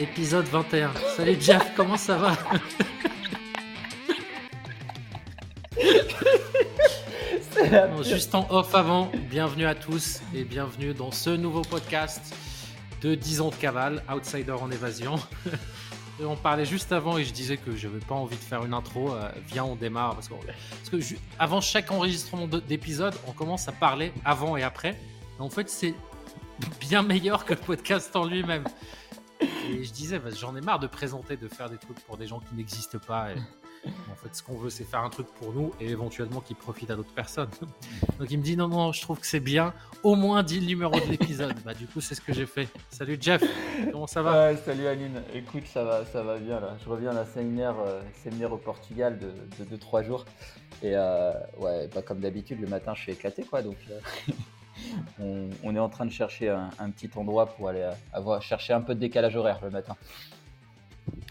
épisode 21. Salut Jeff, comment ça va? Juste en off avant, bienvenue à tous et bienvenue dans ce nouveau podcast de 10 ans de cavale, Outsider en évasion. on parlait juste avant et je disais que je n'avais pas envie de faire une intro. Euh, viens, on démarre. Parce que, parce que avant chaque enregistrement d'épisode, on commence à parler avant et après. en fait, c'est bien meilleur que le podcast en lui-même. Et je disais, bah, j'en ai marre de présenter, de faire des trucs pour des gens qui n'existent pas. En fait, ce qu'on veut, c'est faire un truc pour nous et éventuellement qui profite à d'autres personnes. Donc il me dit, non, non, je trouve que c'est bien. Au moins, dit le numéro de l'épisode. bah, du coup, c'est ce que j'ai fait. Salut Jeff, comment ça va? Salut Aline, écoute, ça va, ça va bien là. Je reviens d'un séminaire, séminaire au Portugal de 2-3 jours. Et euh, ouais, pas comme d'habitude, le matin, je suis éclaté quoi. Donc. Euh, on, est en train de chercher un, petit endroit pour aller avoir, chercher un peu de décalage horaire le matin.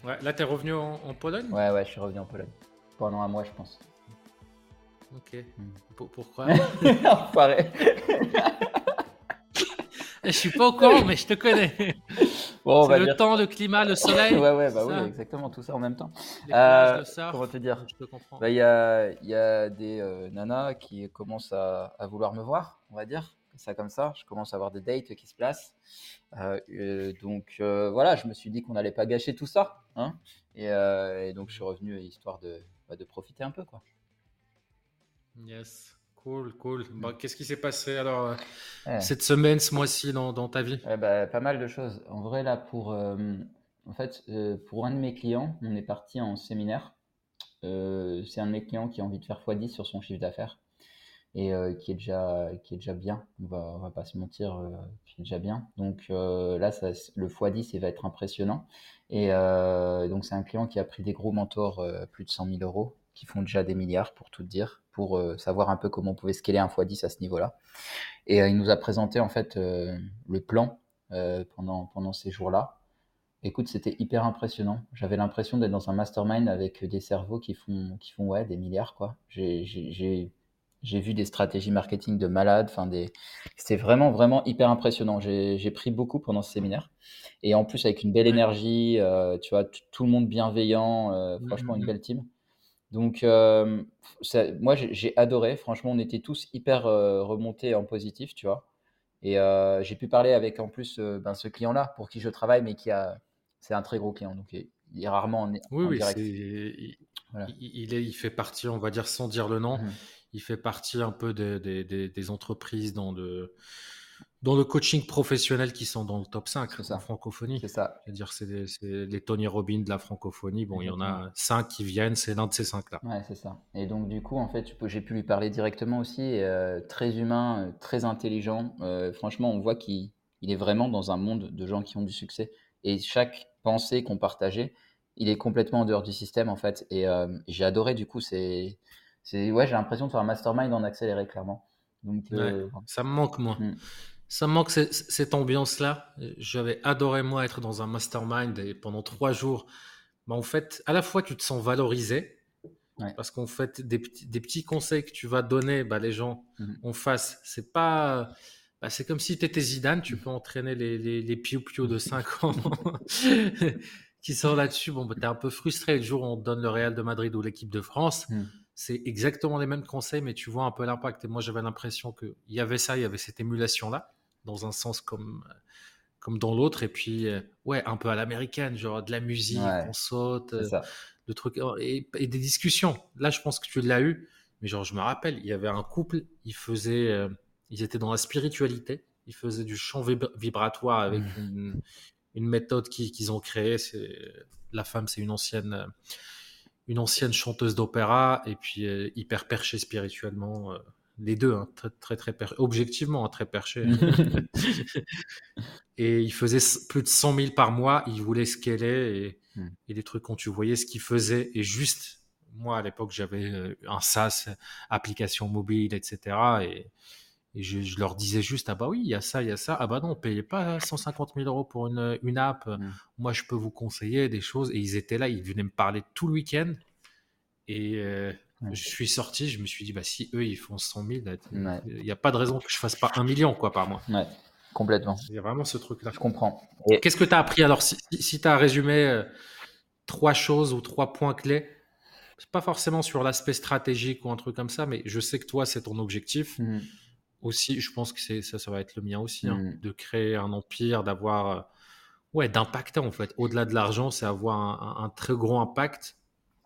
Ouais, là, tu es revenu en, Pologne? Ouais, ouais, je suis revenu en Pologne. Pendant un mois, je pense. Ok. Hmm. pourquoi? Enfoiré. je suis pas au courant, mais je te connais. Bon, c'est le temps, le climat, le soleil. ouais, ouais, bah oui, exactement, tout ça en même temps. Euh, comment te dire? Je te comprends. Bah, il y, a, y, a, des euh, nanas qui commencent à, à, vouloir me voir, on va dire ça comme ça. Je commence à avoir des dates qui se placent. Euh, euh, donc euh, voilà, je me suis dit qu'on n'allait pas gâcher tout ça. Hein et, donc je suis revenu histoire de, bah, de profiter un peu. Quoi. Yes. Cool, cool. Bah, qu'est-ce qui s'est passé alors cette semaine, ce mois-ci dans, dans, ta vie? Eh bah, Pas mal de choses. En vrai, là, pour, en fait, pour un de mes clients, on est parti en séminaire. c'est un de mes clients qui a envie de faire x10 sur son chiffre d'affaires et euh, qui, est déjà, qui est déjà bien. On va, on va pas se mentir, euh, qui est déjà bien. Donc euh, là, ça, le x10, il va être impressionnant. Et donc, c'est un client qui a pris des gros mentors, plus de 100 000 euros, qui font déjà des milliards, pour tout dire, pour savoir un peu comment on pouvait scaler un x10 à ce niveau-là. Et il nous a présenté, en fait, le plan pendant, pendant ces jours-là. Écoute, c'était hyper impressionnant. J'avais l'impression d'être dans un mastermind avec des cerveaux qui font, qui font ouais, des milliards. quoi. J'ai j'ai vu des stratégies marketing de malades. Enfin, des... C'était vraiment, vraiment hyper impressionnant. J'ai pris beaucoup pendant ce séminaire. Et en plus, avec une belle énergie, euh, tu vois, tout le monde bienveillant. Euh, franchement, une mmh, mmh. belle team. Donc, euh, moi, j'ai adoré. Franchement, on était tous hyper remontés en positif, tu vois. Et j'ai pu parler avec en plus ben, ce client-là pour qui je travaille, mais qui a, c'est un très gros client. Donc, il est rarement en, oui, oui, direct. Il, il, est, il fait partie, on va dire sans dire le nom, mmh il fait partie un peu des, entreprises dans le, dans le coaching professionnel qui sont dans le top 5 en francophonie. C'est ça. C'est-à-dire, c'est les Tony Robbins de la francophonie. Bon, il y en a 5 qui viennent, c'est l'un de ces 5-là. Ouais, c'est ça. Et donc, du coup, en fait, j'ai pu lui parler directement aussi. Euh, très humain, euh, très intelligent. Euh, franchement, on voit qu'il est vraiment dans un monde de gens qui ont du succès. Et chaque pensée qu'on partageait, il est complètement en dehors du système, en fait. Et j'ai adoré, du coup, c'est ouais, j'ai l'impression de faire un mastermind en accéléré, clairement. Donc, euh, ça me manque, moi. Hmm. Ça me manque cette ambiance-là. J'avais adoré, moi, être dans un mastermind et pendant trois jours, bah, en fait, à la fois, tu te sens valorisé. Parce qu'en fait, des, des, petits conseils que tu vas donner, bah, les gens hmm. en face, c'est pas. Bah, c'est comme si tu étais Zidane, tu hmm. peux entraîner les, les, les piou de 5 ans qui sont là-dessus. Bon, bah, tu es un peu frustré le jour où on te donne le Real de Madrid ou l'équipe de France c'est exactement les mêmes conseils, mais tu vois un peu l'impact. Et moi, j'avais l'impression qu'il y avait ça, il y avait cette émulation-là, dans un sens comme, comme dans l'autre. Et puis, euh, ouais, un peu à l'américaine, genre de la musique, on saute, euh, le truc, oh, et, des discussions. Là, je pense que tu l'as eu, mais genre, je me rappelle, il y avait un couple, ils faisaient, euh, ils étaient dans la spiritualité, ils faisaient du chant vibratoire avec mmh. une, méthode qu'ils ont créée. La femme, c'est une ancienne une ancienne chanteuse d'opéra et puis euh, hyper perchée spirituellement. Euh, les deux, hein, très, très, très objectivement hein, très perché. et il faisait plus de 100 000 par mois. Il voulait scaler et, hmm. et des trucs quand tu voyais ce qu'il faisait et juste, moi à l'époque j'avais euh, un SaaS, application mobile, etc. Et, et je, leur disais juste, ah bah oui, il y a ça, il y a ça. Ah bah non, on payait pas 150 000 euros pour une, une app. Mmh. Moi, je peux vous conseiller des choses. Et ils étaient là, ils venaient me parler tout le week-end. Et euh, je suis sorti, je me suis dit, bah si eux, ils font 100 000, il n'y a pas de raison que je fasse pas un million quoi, par mois. Ouais. Complètement. Il y a vraiment ce truc-là. Je comprends. Qu'est-ce que tu as appris? Alors Si, si tu as résumé euh, trois choses ou trois points clés, pas forcément sur l'aspect stratégique ou un truc comme ça, mais je sais que toi, c'est ton objectif. Mmh. Aussi, je pense que ça, ça va être le mien aussi, hein, mmh. de créer un empire, d'avoir, euh, ouais, d'impacter en fait. Au-delà de l'argent, c'est avoir un, très gros impact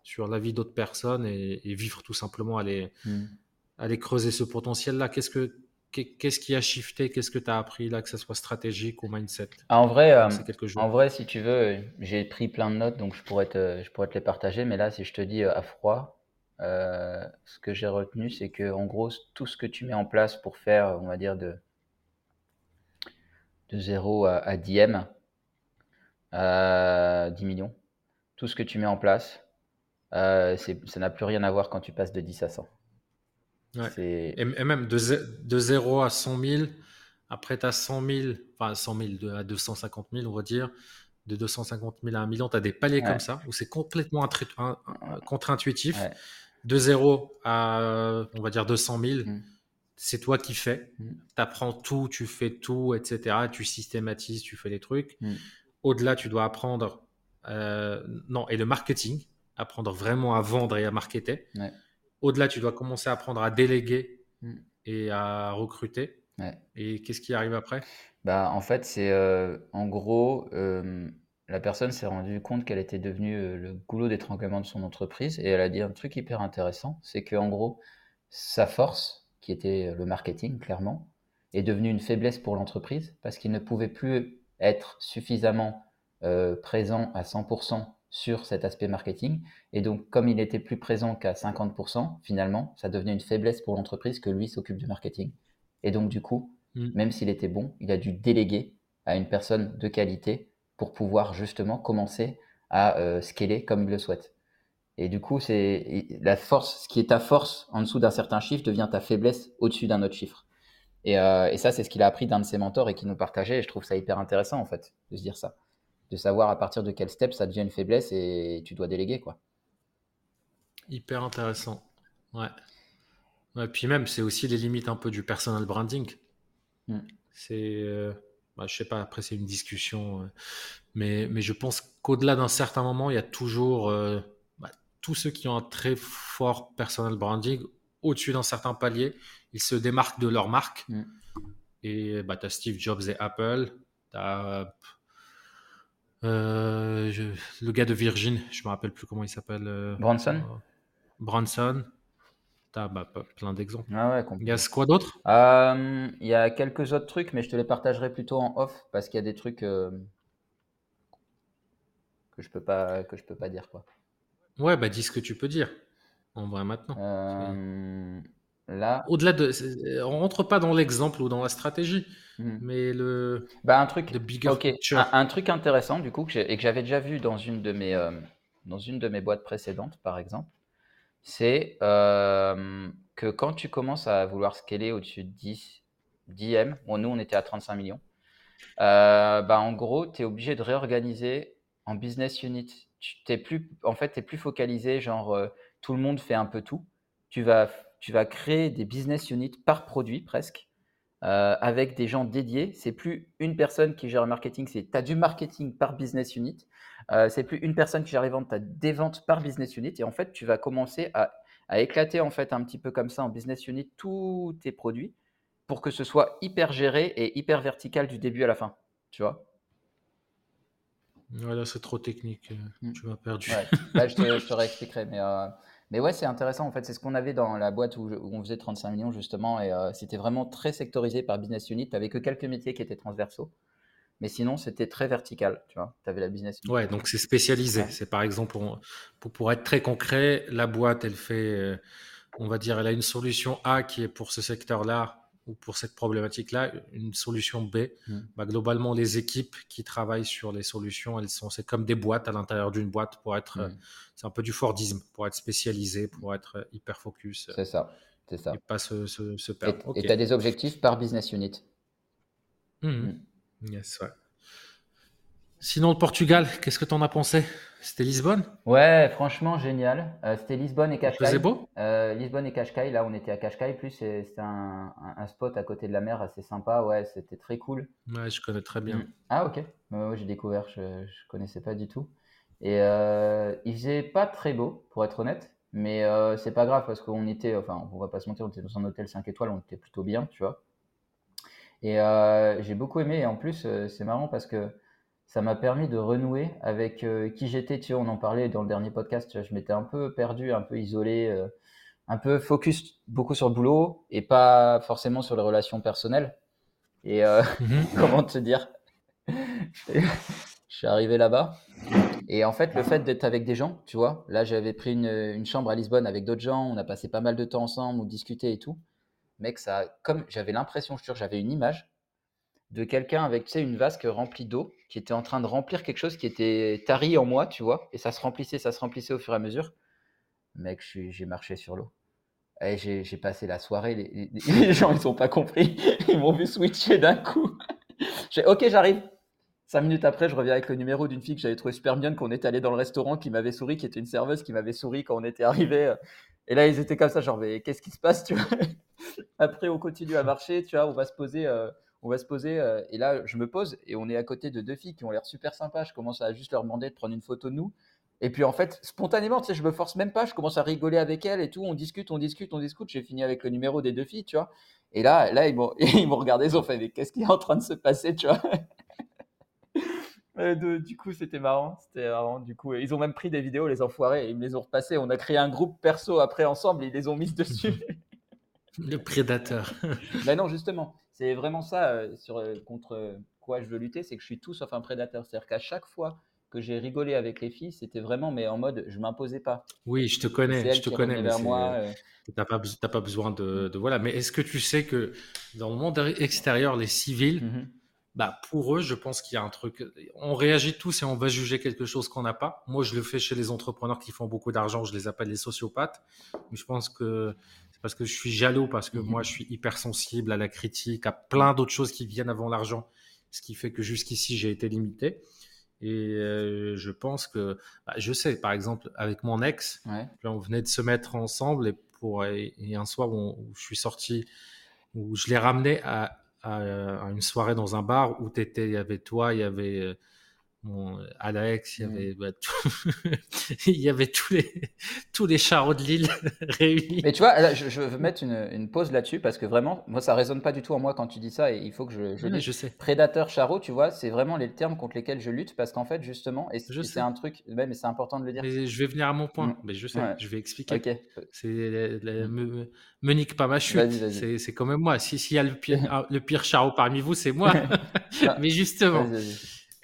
sur la vie d'autres personnes et, vivre tout simplement, aller, mmh. aller creuser ce potentiel-là. Qu'est-ce que qu'est-ce qui a shifté? Qu'est-ce que tu as appris là, que ce soit stratégique ou mindset? Ah, En vrai, euh, en vrai, si tu veux, j'ai pris plein de notes, donc je pourrais, te, je pourrais te les partager. Mais là, si je te dis euh, à froid, euh, ce que j'ai retenu, c'est que en gros, tout ce que tu mets en place pour faire, on va dire, de, de 0 à, à 10 M, à 10 millions, tout ce que tu mets en place, ça n'a plus rien à voir quand tu passes de 10 à 100. Et, même de, de 0 à 100 000, après tu as 100 000, enfin 100 000 à 250 000, on va dire, de 250 000 à 1 million, tu as des paliers comme ça, où c'est complètement contre-intuitif. De 0 à, on va dire, 200 000, mm. c'est toi qui fais. Mm. Tu apprends tout, tu fais tout, etc. Tu systématises, tu fais les trucs. Mm. Au-delà, tu dois apprendre, euh, non, et le marketing, apprendre vraiment à vendre et à marketer. Au-delà, tu dois commencer à apprendre à déléguer et à recruter. Et qu'est-ce qui arrive après? Bah, En fait, c'est euh, en gros, euh, la personne s'est rendue compte qu'elle était devenue euh, le goulot d'étranglement de son entreprise et elle a dit un truc hyper intéressant c'est qu'en gros, sa force, qui était le marketing, clairement, est devenue une faiblesse pour l'entreprise parce qu'il ne pouvait plus être suffisamment présent à 100% sur cet aspect marketing. Et donc, comme il n'était plus présent qu'à 50%, finalement, ça devenait une faiblesse pour l'entreprise que lui s'occupe du marketing. Et donc, du coup, mm. même s'il était bon, il a dû déléguer à une personne de qualité pour pouvoir justement commencer à euh, scaler comme il le souhaite. Et du coup, c'est la force, ce qui est ta force en dessous d'un certain chiffre devient ta faiblesse au-dessus d'un autre chiffre. Et, euh, et ça, c'est ce qu'il a appris d'un de ses mentors et qui nous partageait. Et je trouve ça hyper intéressant, en fait, de se dire ça de savoir à partir de quel step ça devient une faiblesse et tu dois déléguer quoi. Hyper intéressant. Ouais. ouais puis même, c'est aussi les limites un peu du personal branding. Hmm. C'est, euh, bah, je sais pas, après c'est une discussion, euh, mais, mais je pense qu'au-delà d'un certain moment, il y a toujours euh, bah, tous ceux qui ont un très fort personal branding, au-dessus d'un certain palier, ils se démarquent de leur marque. Hmm. Et bah, tu as Steve Jobs et Apple, tu as euh, le gars de Virgin, je me rappelle plus comment il s'appelle. Euh, Branson? Branson. T'as bah, plein d'exemples. Ah ouais, il y a quoi d'autre? Il y a quelques autres trucs, mais je te les partagerai plutôt en off parce qu'il y a des trucs que je peux pas que je peux pas dire quoi. Ouais, bah dis ce que tu peux dire. En vrai maintenant. Là. Au-delà de. On rentre pas dans l'exemple ou dans la stratégie. Hmm. Mais le. Bah, un truc. un, truc intéressant, du coup, que et que j'avais déjà vu dans une, de mes, euh, dans une de mes boîtes précédentes, par exemple, c'est euh, que quand tu commences à vouloir scaler au-dessus de 10, 10 M, bon, nous, on était à 35 millions, euh, bah, en gros, tu es obligé de réorganiser en business unit. Tu t'es plus, en fait, tu es plus focalisé, genre, tout le monde fait un peu tout. Tu vas, tu vas créer des business units par produit presque. Euh, avec des gens dédiés. C'est plus une personne qui gère le marketing, c'est tu as du marketing par business unit. Euh, c'est plus une personne qui gère les ventes, tu as des ventes par business unit. Et en fait, tu vas commencer à, éclater en fait un petit peu comme ça en business unit tous tes produits pour que ce soit hyper géré et hyper vertical du début à la fin. Tu vois? Voilà, c'est trop technique. Hmm. Tu m'as perdu. Là, je te, je te réexpliquerai. Mais euh, mais ouais, c'est intéressant. En fait, c'est ce qu'on avait dans la boîte où, on faisait 35 millions, justement. Et euh, c'était vraiment très sectorisé par business unit. Tu n'avais que quelques métiers qui étaient transversaux. Mais sinon, c'était très vertical. Tu vois, tu avais la business unit. Ouais, donc c'est spécialisé. C'est par exemple, pour, pour, être très concret, la boîte, elle fait, euh, on va dire, elle a une solution A qui est pour ce secteur-là ou pour cette problématique-là, une solution B. Hmm. Bah, globalement, les équipes qui travaillent sur les solutions, elles sont, c'est comme des boîtes à l'intérieur d'une boîte pour être, hmm. c'est un peu du Fordisme, pour être spécialisé, pour être hyper focus. C'est ça, c'est ça. Et pas se, se, perdre. Et tu as des objectifs par business unit? Hmm. Yes, ouais. Sinon, le Portugal, qu'est-ce que tu en as pensé? C'était Lisbonne? Ouais, franchement, génial. Euh, c'était Lisbonne et Cascais. C'était beau euh, Lisbonne et Cascais. Là, on était à Cascais. Plus, c'était un, spot à côté de la mer assez sympa. Ouais, c'était très cool. Ouais, je connais très bien. Mm. Ah, ok. Moi, j'ai découvert, je ne connaissais pas du tout. Et euh, il faisait pas très beau, pour être honnête. Mais euh, c'est pas grave parce qu'on était, enfin, on va pas se mentir, on était dans un hôtel 5 étoiles, on était plutôt bien, tu vois. Et j'ai beaucoup aimé. Et en plus, c'est marrant parce que ça m'a permis de renouer avec euh, qui j'étais. Tu vois, on en parlait dans le dernier podcast. Je m'étais un peu perdu, un peu isolé, euh, un peu focus beaucoup sur le boulot et pas forcément sur les relations personnelles. Et euh, mhm. comment te dire? Je suis arrivé là-bas. Et en fait, le fait d'être avec des gens, tu vois, là j'avais pris une, une, chambre à Lisbonne avec d'autres gens, on a passé pas mal de temps ensemble, on discutait et tout. Mec, ça, comme j'avais l'impression, je j'avais une image de quelqu'un avec tu sais, une vasque remplie d'eau qui était en train de remplir quelque chose qui était tari en moi, tu vois, et ça se remplissait, ça se remplissait au fur et à mesure. Mec, j'ai marché sur l'eau. J'ai passé la soirée, les, gens ils ont pas compris, ils m'ont vu switcher d'un coup. j'ai ok, j'arrive. Cinq minutes après, je reviens avec le numéro d'une fille que j'avais trouvé super bien, qu'on était allé dans le restaurant, qui m'avait souri, qui était une serveuse, qui m'avait souri quand on était arrivé. Et là, ils étaient comme ça, genre, mais qu'est-ce qui se passe, tu vois? Après, on continue à marcher, tu vois, on va se poser. Euh, on va se poser. Euh, et là, je me pose et on est à côté de deux filles qui ont l'air super sympas. Je commence à juste leur demander de prendre une photo de nous. Et puis en fait, spontanément, tu sais, je me force même pas. Je commence à rigoler avec elles et tout. On discute, on discute, on discute. J'ai fini avec le numéro des deux filles, tu vois. Et là, là, ils m'ont regardé, ils ont fait, mais qu'est-ce qui est en train de se passer, tu vois? Du coup, c'était marrant. C'était marrant. Du coup, ils ont même pris des vidéos, les enfoirés, et ils me les ont repassées. On a créé un groupe perso après ensemble, et ils les ont mises dessus. Le prédateur. ben non, justement. C'est vraiment ça euh, sur, euh, contre quoi je veux lutter, c'est que je suis tout sauf un prédateur. C'est-à-dire qu'à chaque fois que j'ai rigolé avec les filles, c'était vraiment, mais en mode, je m'imposais pas. Oui, je te connais, je te connais. Vers moi, euh. T'as pas, pas besoin de, voilà. Mais est-ce que tu sais que dans le monde extérieur, les civils, mmh bah pour eux, je pense qu'il y a un truc. On réagit tous et on va juger quelque chose qu'on n'a pas. Moi, je le fais chez les entrepreneurs qui font beaucoup d'argent. Je les appelle les sociopathes. Mais je pense que parce que je suis jaloux, parce que moi, mhm. je suis hypersensible à la critique, à plein d'autres choses qui viennent avant l'argent, ce qui fait que jusqu'ici, j'ai été limité. Et euh, je pense que, bah, je sais, par exemple, avec mon ex, on venait de se mettre ensemble et, pour, et, un soir où, je suis sorti, où je l'ai ramené à, à, une soirée dans un bar où étais, il y avait toi, il y avait euh, Bon, Alex, il y mm. avait, bah, il y avait tous les, tous les charros de Lille réunis. Mais tu vois, je, veux mettre une, une pause là-dessus parce que vraiment, moi, ça résonne pas du tout en moi quand tu dis ça et il faut que je, je, je sais. Prédateur, charreau, tu vois, c'est vraiment les termes contre lesquels je lutte parce qu'en fait, justement, et c'est un truc, mais c'est important de le dire. Mais je vais venir à mon point, mm. mais je sais, je vais expliquer. C'est, me, me, nique pas ma chute. C'est quand même moi. S'il si y a le pire, le pire charreau parmi vous, c'est moi. mais justement.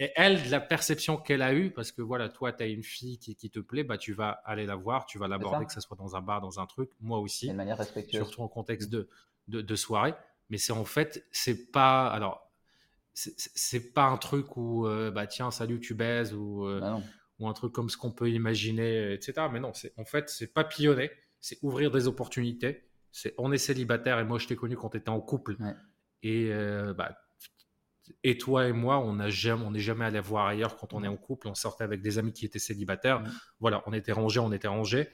Et elle, la perception qu'elle a eue, parce que voilà, toi, tu as une fille qui, te plaît, bah, tu vas aller la voir, tu vas l'aborder, que ce soit dans un bar, dans un truc, moi aussi. De manière respectueuse. Surtout en contexte de, de, soirée. Mais c'est en fait, c'est pas. Alors, c'est pas un truc où, euh, bah tiens, salut, tu baises, ou, euh, bah ou un truc comme ce qu'on peut imaginer, etc. Mais non, en fait, c'est papillonner, c'est ouvrir des opportunités. C'est on est célibataire et moi, je t'ai connu quand tu étais en couple. Et euh, bah, et toi et moi, on n'est jamais, jamais allé voir ailleurs quand on est en couple. On sortait avec des amis qui étaient célibataires. Voilà, on était rangés, on était rangés.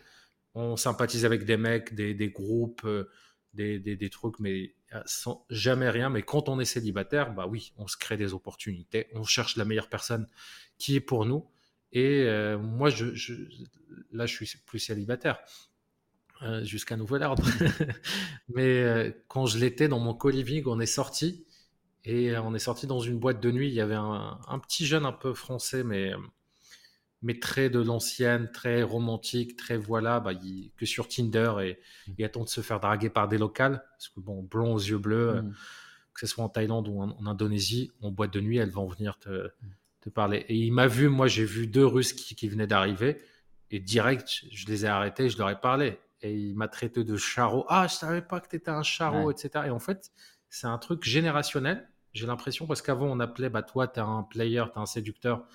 On sympathise avec des mecs, des, groupes, euh, des, des, trucs, mais euh, sans jamais rien. Mais quand on est célibataire, bah oui, on se crée des opportunités. On cherche la meilleure personne qui est pour nous. Et euh, moi, je, là, je suis plus célibataire. jusqu'à nouvel ordre. mais quand je l'étais dans mon coliving, on est sorti et on est sorti dans une boîte de nuit. Il y avait un, petit jeune un peu français, mais, mais très de l'ancienne, très romantique, très voilà, bah, que sur Tinder et mmh. il attend de se faire draguer par des locales. Parce que bon, blond aux yeux bleus, mmh. que ce soit en Thaïlande ou en, Indonésie, en boîte de nuit, elles vont venir te, mmh. te parler. Et il m'a vu, moi j'ai vu deux Russes qui, venaient d'arriver. Et direct, je les ai arrêtés, je leur ai parlé. Et il m'a traité de charreau. Ah, je savais pas que tu étais un charreau, etc. Et en fait, c'est un truc générationnel j'ai l'impression, parce qu'avant, on appelait, bah, toi, tu es un player, tu es un séducteur.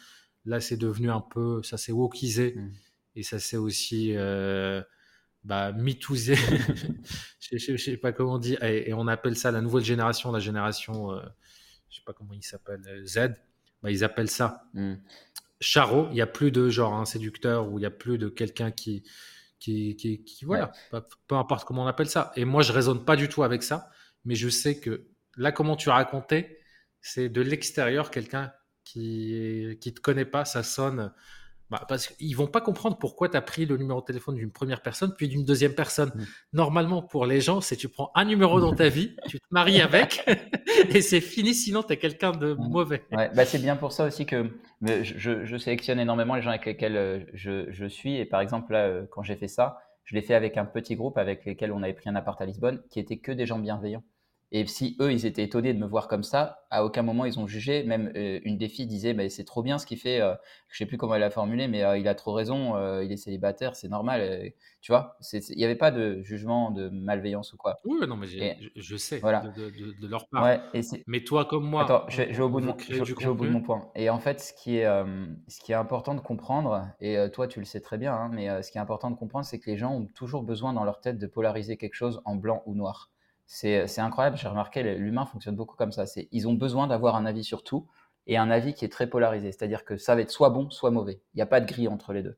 Là, c'est devenu un peu, ça s'est wokisé. Mm. Et ça s'est aussi euh, bah, mitousé. je ne sais pas comment dire. Et, on appelle ça la nouvelle génération, la génération, euh, je sais pas comment il s'appelle, Z. bah, ils appellent ça mmh. charo. Il n'y a plus de genre un séducteur ou il n'y a plus de quelqu'un qui, qui, qui, voilà, peu, importe comment on appelle ça. Et moi, je raisonne pas du tout avec ça, mais je sais que là, comment tu racontais, c'est de l'extérieur quelqu'un qui qui te connaît pas, ça sonne bah, parce qu'ils vont pas comprendre pourquoi tu as pris le numéro de téléphone d'une première personne puis d'une deuxième personne. Mm. Normalement, pour les gens, c'est tu prends un numéro dans ta vie, tu te maries avec et c'est fini, sinon tu es quelqu'un de mm. mauvais. Ouais, bah c'est bien pour ça aussi que je, je, sélectionne énormément les gens avec lesquels euh, je, je suis. Et par exemple, là, euh, quand j'ai fait ça, je l'ai fait avec un petit groupe avec lesquels on avait pris un appart à Lisbonne qui était que des gens bienveillants. Et si eux, ils étaient étonnés de me voir comme ça, à aucun moment ils ont jugé. Même euh, une des filles disait, bah, c'est trop bien ce qu'il fait. Je euh, je sais plus comment elle a formulé, mais euh, il a trop raison. il est célibataire, c'est normal. tu vois, il n'y avait pas de jugement, de malveillance ou quoi. Oui, non, mais je sais voilà. de, leur part. mais toi comme moi, attends, je vais au bout de mon, au bout de mon point. Et en fait, ce qui est, ce qui est important de comprendre, et toi tu le sais très bien, hein, mais ce qui est important de comprendre, c'est que les gens ont toujours besoin dans leur tête de polariser quelque chose en blanc ou noir. C'est incroyable, j'ai remarqué, l'humain fonctionne beaucoup comme ça. Ils ont besoin d'avoir un avis sur tout et un avis qui est très polarisé. C'est-à-dire que ça va être soit bon, soit mauvais. Il n'y a pas de gris entre les deux.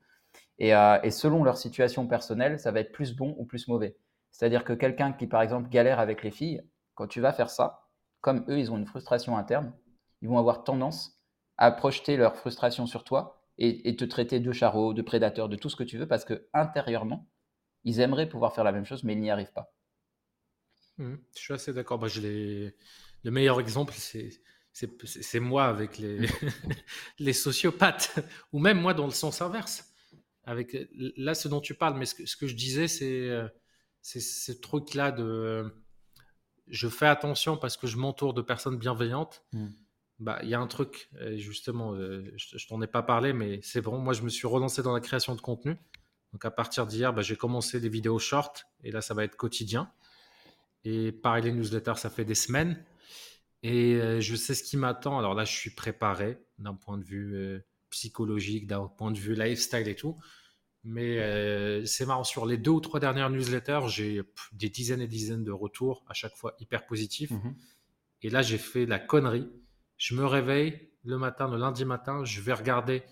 Euh, et, selon leur situation personnelle, ça va être plus bon ou plus mauvais. C'est-à-dire que quelqu'un qui, par exemple, galère avec les filles, quand tu vas faire ça, comme eux, ils ont une frustration interne, ils vont avoir tendance à projeter leur frustration sur toi et, et te traiter de charreau, de prédateur, de tout ce que tu veux, parce que intérieurement, ils aimeraient pouvoir faire la même chose, mais ils n'y arrivent pas. Mmh. je suis assez d'accord. Bah, je Le meilleur exemple, c'est moi avec les, les sociopathes, ou même moi dans le sens inverse. Avec, là, ce dont tu parles, mais ce que, ce que je disais, c'est euh, ce truc-là de je fais attention parce que je m'entoure de personnes bienveillantes. Mmh. Bah, il y a un truc, justement, euh, je, t'en ai pas parlé, mais c'est bon. Moi, je me suis relancé dans la création de contenu. Donc, à partir d'hier, bah, j'ai commencé des vidéos short et là, ça va être quotidien. Et pareil, les newsletters, ça fait des semaines. Et euh, je sais ce qui m'attend. Alors là, je suis préparé d'un point de vue euh, psychologique, d'un point de vue lifestyle et tout. Mais euh, c'est marrant, sur les deux ou trois dernières newsletters, j'ai des dizaines et dizaines de retours, à chaque fois hyper positifs. Mmh et là, j'ai fait la connerie. Je me réveille le matin, le lundi matin, je vais regarder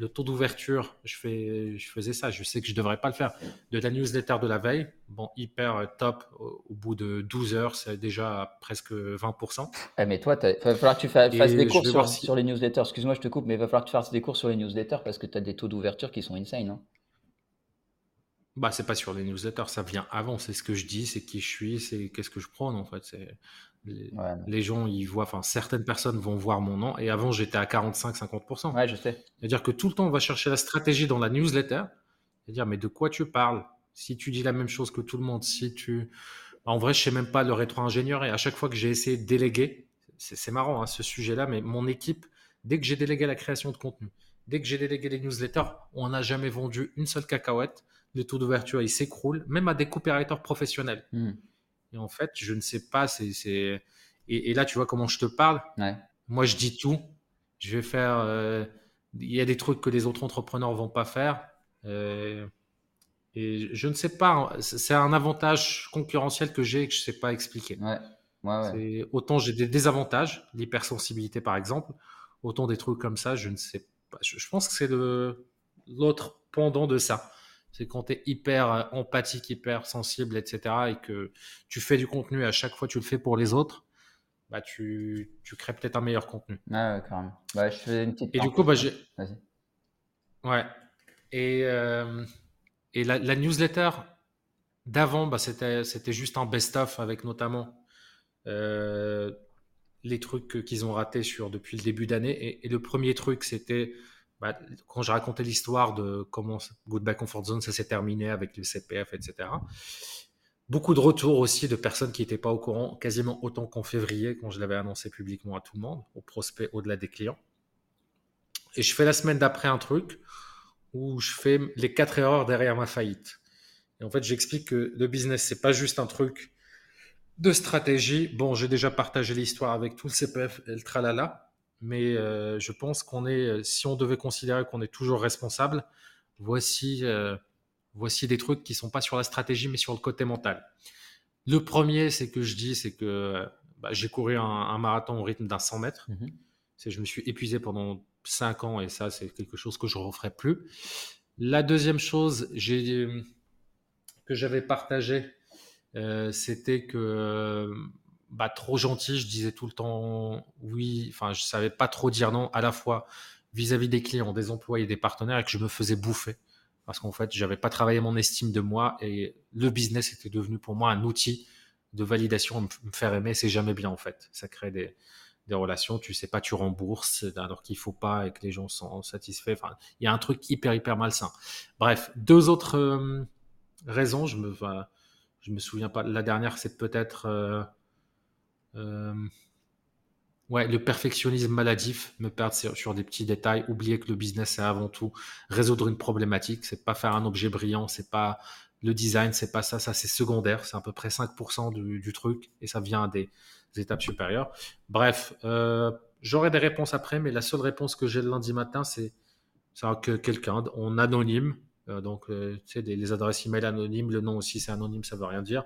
le taux d'ouverture, je, fais, je faisais ça, je sais que je ne devrais pas le faire. De la newsletter de la veille, bon, hyper euh, top, au, bout de 12 heures, c'est déjà presque 20%. Eh, mais toi, il va falloir que tu fasses, des cours sur, les newsletters. Excuse-moi, je te coupe, mais il va falloir que tu fasses des cours sur les newsletters parce que tu as des taux d'ouverture qui sont insane. Hein bah, c'est pas sur les newsletters, ça vient avant. C'est ce que je dis, c'est qui je suis, c'est qu'est-ce que je prends en fait. C'est les, gens, ils voient, enfin, certaines personnes vont voir mon nom. Et avant, j'étais à 45-50%. Ouais, je sais. C'est-à-dire que tout le temps, on va chercher la stratégie dans la newsletter. C'est-à-dire, mais de quoi tu parles? Si tu dis la même chose que tout le monde, si tu. En vrai, je sais même pas le rétro-ingénieur. Et à chaque fois que j'ai essayé de déléguer, c'est marrant hein, ce sujet-là, mais mon équipe, dès que j'ai délégué la création de contenu, dès que j'ai délégué les newsletters, on n'a jamais vendu une seule cacahuète. Le taux d'ouverture, il s'écroule, même à des coopérateurs professionnels. Hmm. Et en fait, je ne sais pas, c'est. Et, là, tu vois comment je te parle. Moi, je dis tout. Je vais faire. Euh, il y a des trucs que les autres entrepreneurs vont pas faire. Euh, et je ne sais pas. C'est un avantage concurrentiel que j'ai et que je ne sais pas expliquer. Ouais. Autant j'ai des désavantages, l'hypersensibilité par exemple, autant des trucs comme ça, je ne sais pas. Je, pense que c'est l'autre pendant de ça. C'est quand tu es hyper euh, empathique, hyper sensible, etc. et que tu fais du contenu à chaque fois tu le fais pour les autres, bah tu, tu crées peut-être un meilleur contenu. Ah ouais, quand même. Bah, je fais une petite. Et du coup, bah, j'ai. Ouais. Et, euh, et la, newsletter d'avant, bah, c'était, c'était juste un best-of avec notamment euh, les trucs qu'ils ont ratés sur, depuis le début d'année. Et, et le premier truc, c'était bah, quand j'ai raconté l'histoire de comment Goodbye Comfort Zone, ça s'est terminé avec le CPF, etc. Beaucoup de retours aussi de personnes qui n'étaient pas au courant, quasiment autant qu'en février, quand je l'avais annoncé publiquement à tout le monde, aux prospects au-delà des clients. Et je fais la semaine d'après un truc où je fais les quatre erreurs derrière ma faillite. Et en fait, j'explique que le business, c'est pas juste un truc de stratégie. Bon, j'ai déjà partagé l'histoire avec tout le CPF et le tralala mais euh, je pense qu'on est, euh, si on devait considérer qu'on est toujours responsable, voici, euh, voici des trucs qui sont pas sur la stratégie, mais sur le côté mental. Le premier, c'est que je dis, c'est que bah, j'ai couru un, marathon au rythme d'un 100 mètres. Mmh Je me suis épuisé pendant 5 ans et ça, c'est quelque chose que je ne referai plus. La deuxième chose que j'avais partagé, euh, c'était que bah, trop gentil, je disais tout le temps oui, enfin, je savais pas trop dire non, à la fois vis-à-vis des clients, des employés, des partenaires, et que je me faisais bouffer. Parce qu'en fait, j'avais pas travaillé mon estime de moi et le business était devenu pour moi un outil de validation, me faire aimer, c'est jamais bien en fait. Ça crée des, relations, tu sais pas, tu rembourses alors qu'il faut pas et que les gens sont satisfaits. Enfin, il y a un truc hyper hyper malsain. Bref, deux autres euh, raisons, je me, je me souviens pas. La dernière, c'est peut-être euh, ouais, le perfectionnisme maladif, me perdre sur, des petits détails, oublier que le business c'est avant tout résoudre une problématique, c'est pas faire un objet brillant, c'est pas le design, c'est pas ça, ça c'est secondaire, c'est à peu près 5% du, du, truc et ça vient des, étapes supérieures. Bref, euh, j'aurai des réponses après, mais la seule réponse que j'ai le lundi matin, c'est que quelqu'un en anonyme, euh, donc euh, tu sais, les adresses email anonymes, le nom aussi c'est anonyme, ça veut rien dire,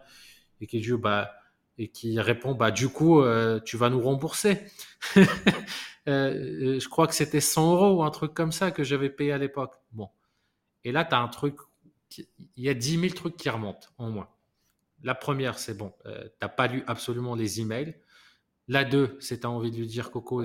et qui dit bah et qui répond bah du coup tu vas nous rembourser. je crois que c'était 100 euros ou un truc comme ça que j'avais payé à l'époque. Bon, et là tu as un truc, il y a 10 000 trucs qui remontent en moins. La première, c'est bon, euh, tu n'as pas lu absolument les emails. La deux, c'est tu as envie de lui dire Coco,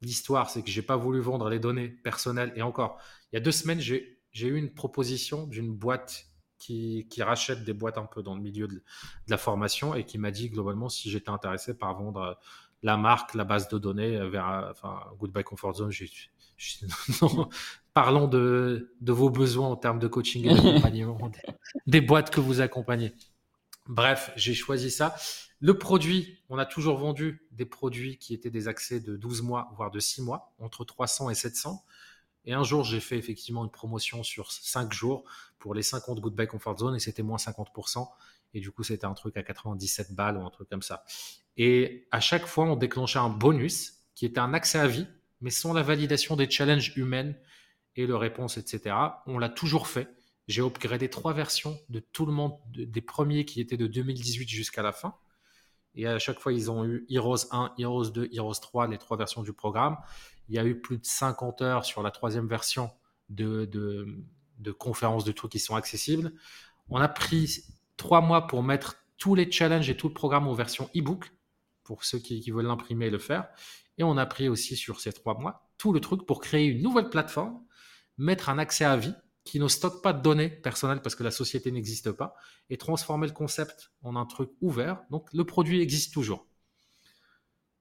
l'histoire, c'est que j'ai pas voulu vendre les données personnelles. Et encore, il y a deux semaines, j'ai eu une proposition d'une boîte qui, rachète des boîtes un peu dans le milieu de, la formation et qui m'a dit globalement si j'étais intéressé par vendre euh, la marque, la base de données euh, vers enfin, Goodbye Comfort Zone. parlons de, vos besoins en termes de coaching et d'accompagnement des boîtes que vous accompagnez. Bref, j'ai choisi ça. Le produit, on a toujours vendu des produits qui étaient des accès de 12 mois, voire de 6 mois, entre 300 et 700. Et un jour, j'ai fait effectivement une promotion sur 5 jours pour les 50 Goodbye Comfort Zone et c'était moins 50%. Et du coup, c'était un truc à 97 balles ou un truc comme ça. Et à chaque fois, on déclenchait un bonus qui était un accès à vie, mais sans la validation des challenges humaines et le réponse, etc. On l'a toujours fait. J'ai upgradé trois versions de tout le monde, des premiers qui étaient de 2018 jusqu'à la fin. Et à chaque fois, ils ont eu Heroes 1, Heroes 2, Heroes 3, les trois versions du programme. Il y a eu plus de 50 heures sur la troisième version de, conférences de trucs qui sont accessibles. On a pris trois mois pour mettre tous les challenges et tout le programme en version e-book pour ceux qui, qui veulent l'imprimer et le faire. Et on a pris aussi sur ces trois mois tout le truc pour créer une nouvelle plateforme, mettre un accès à vie qui ne stocke pas de données personnelles parce que la société n'existe pas et transformer le concept en un truc ouvert. Donc le produit existe toujours.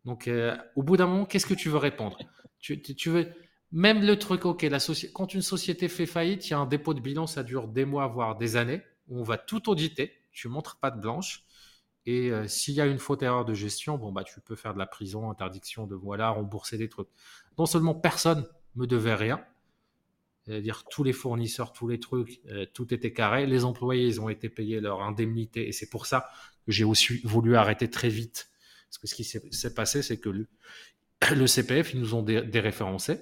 Donc euh, au bout d'un moment, qu'est-ce que tu veux répondre? Tu, veux même le truc, ok, la quand une société fait faillite, il y a un dépôt de bilan, ça dure des mois, voire des années, où on va tout auditer, tu montres pas de blanche, et euh, s'il y a une faute erreur de gestion, bon bah tu peux faire de la prison, interdiction de voilà, rembourser des trucs. Non seulement personne me devait rien, c'est-à-dire tous les fournisseurs, tous les trucs, euh, tout était carré. Les employés, ils ont été payés leur indemnité et c'est pour ça que j'ai aussi voulu arrêter très vite. Parce que ce qui s'est passé, c'est que le, CPF, ils nous ont déréférencé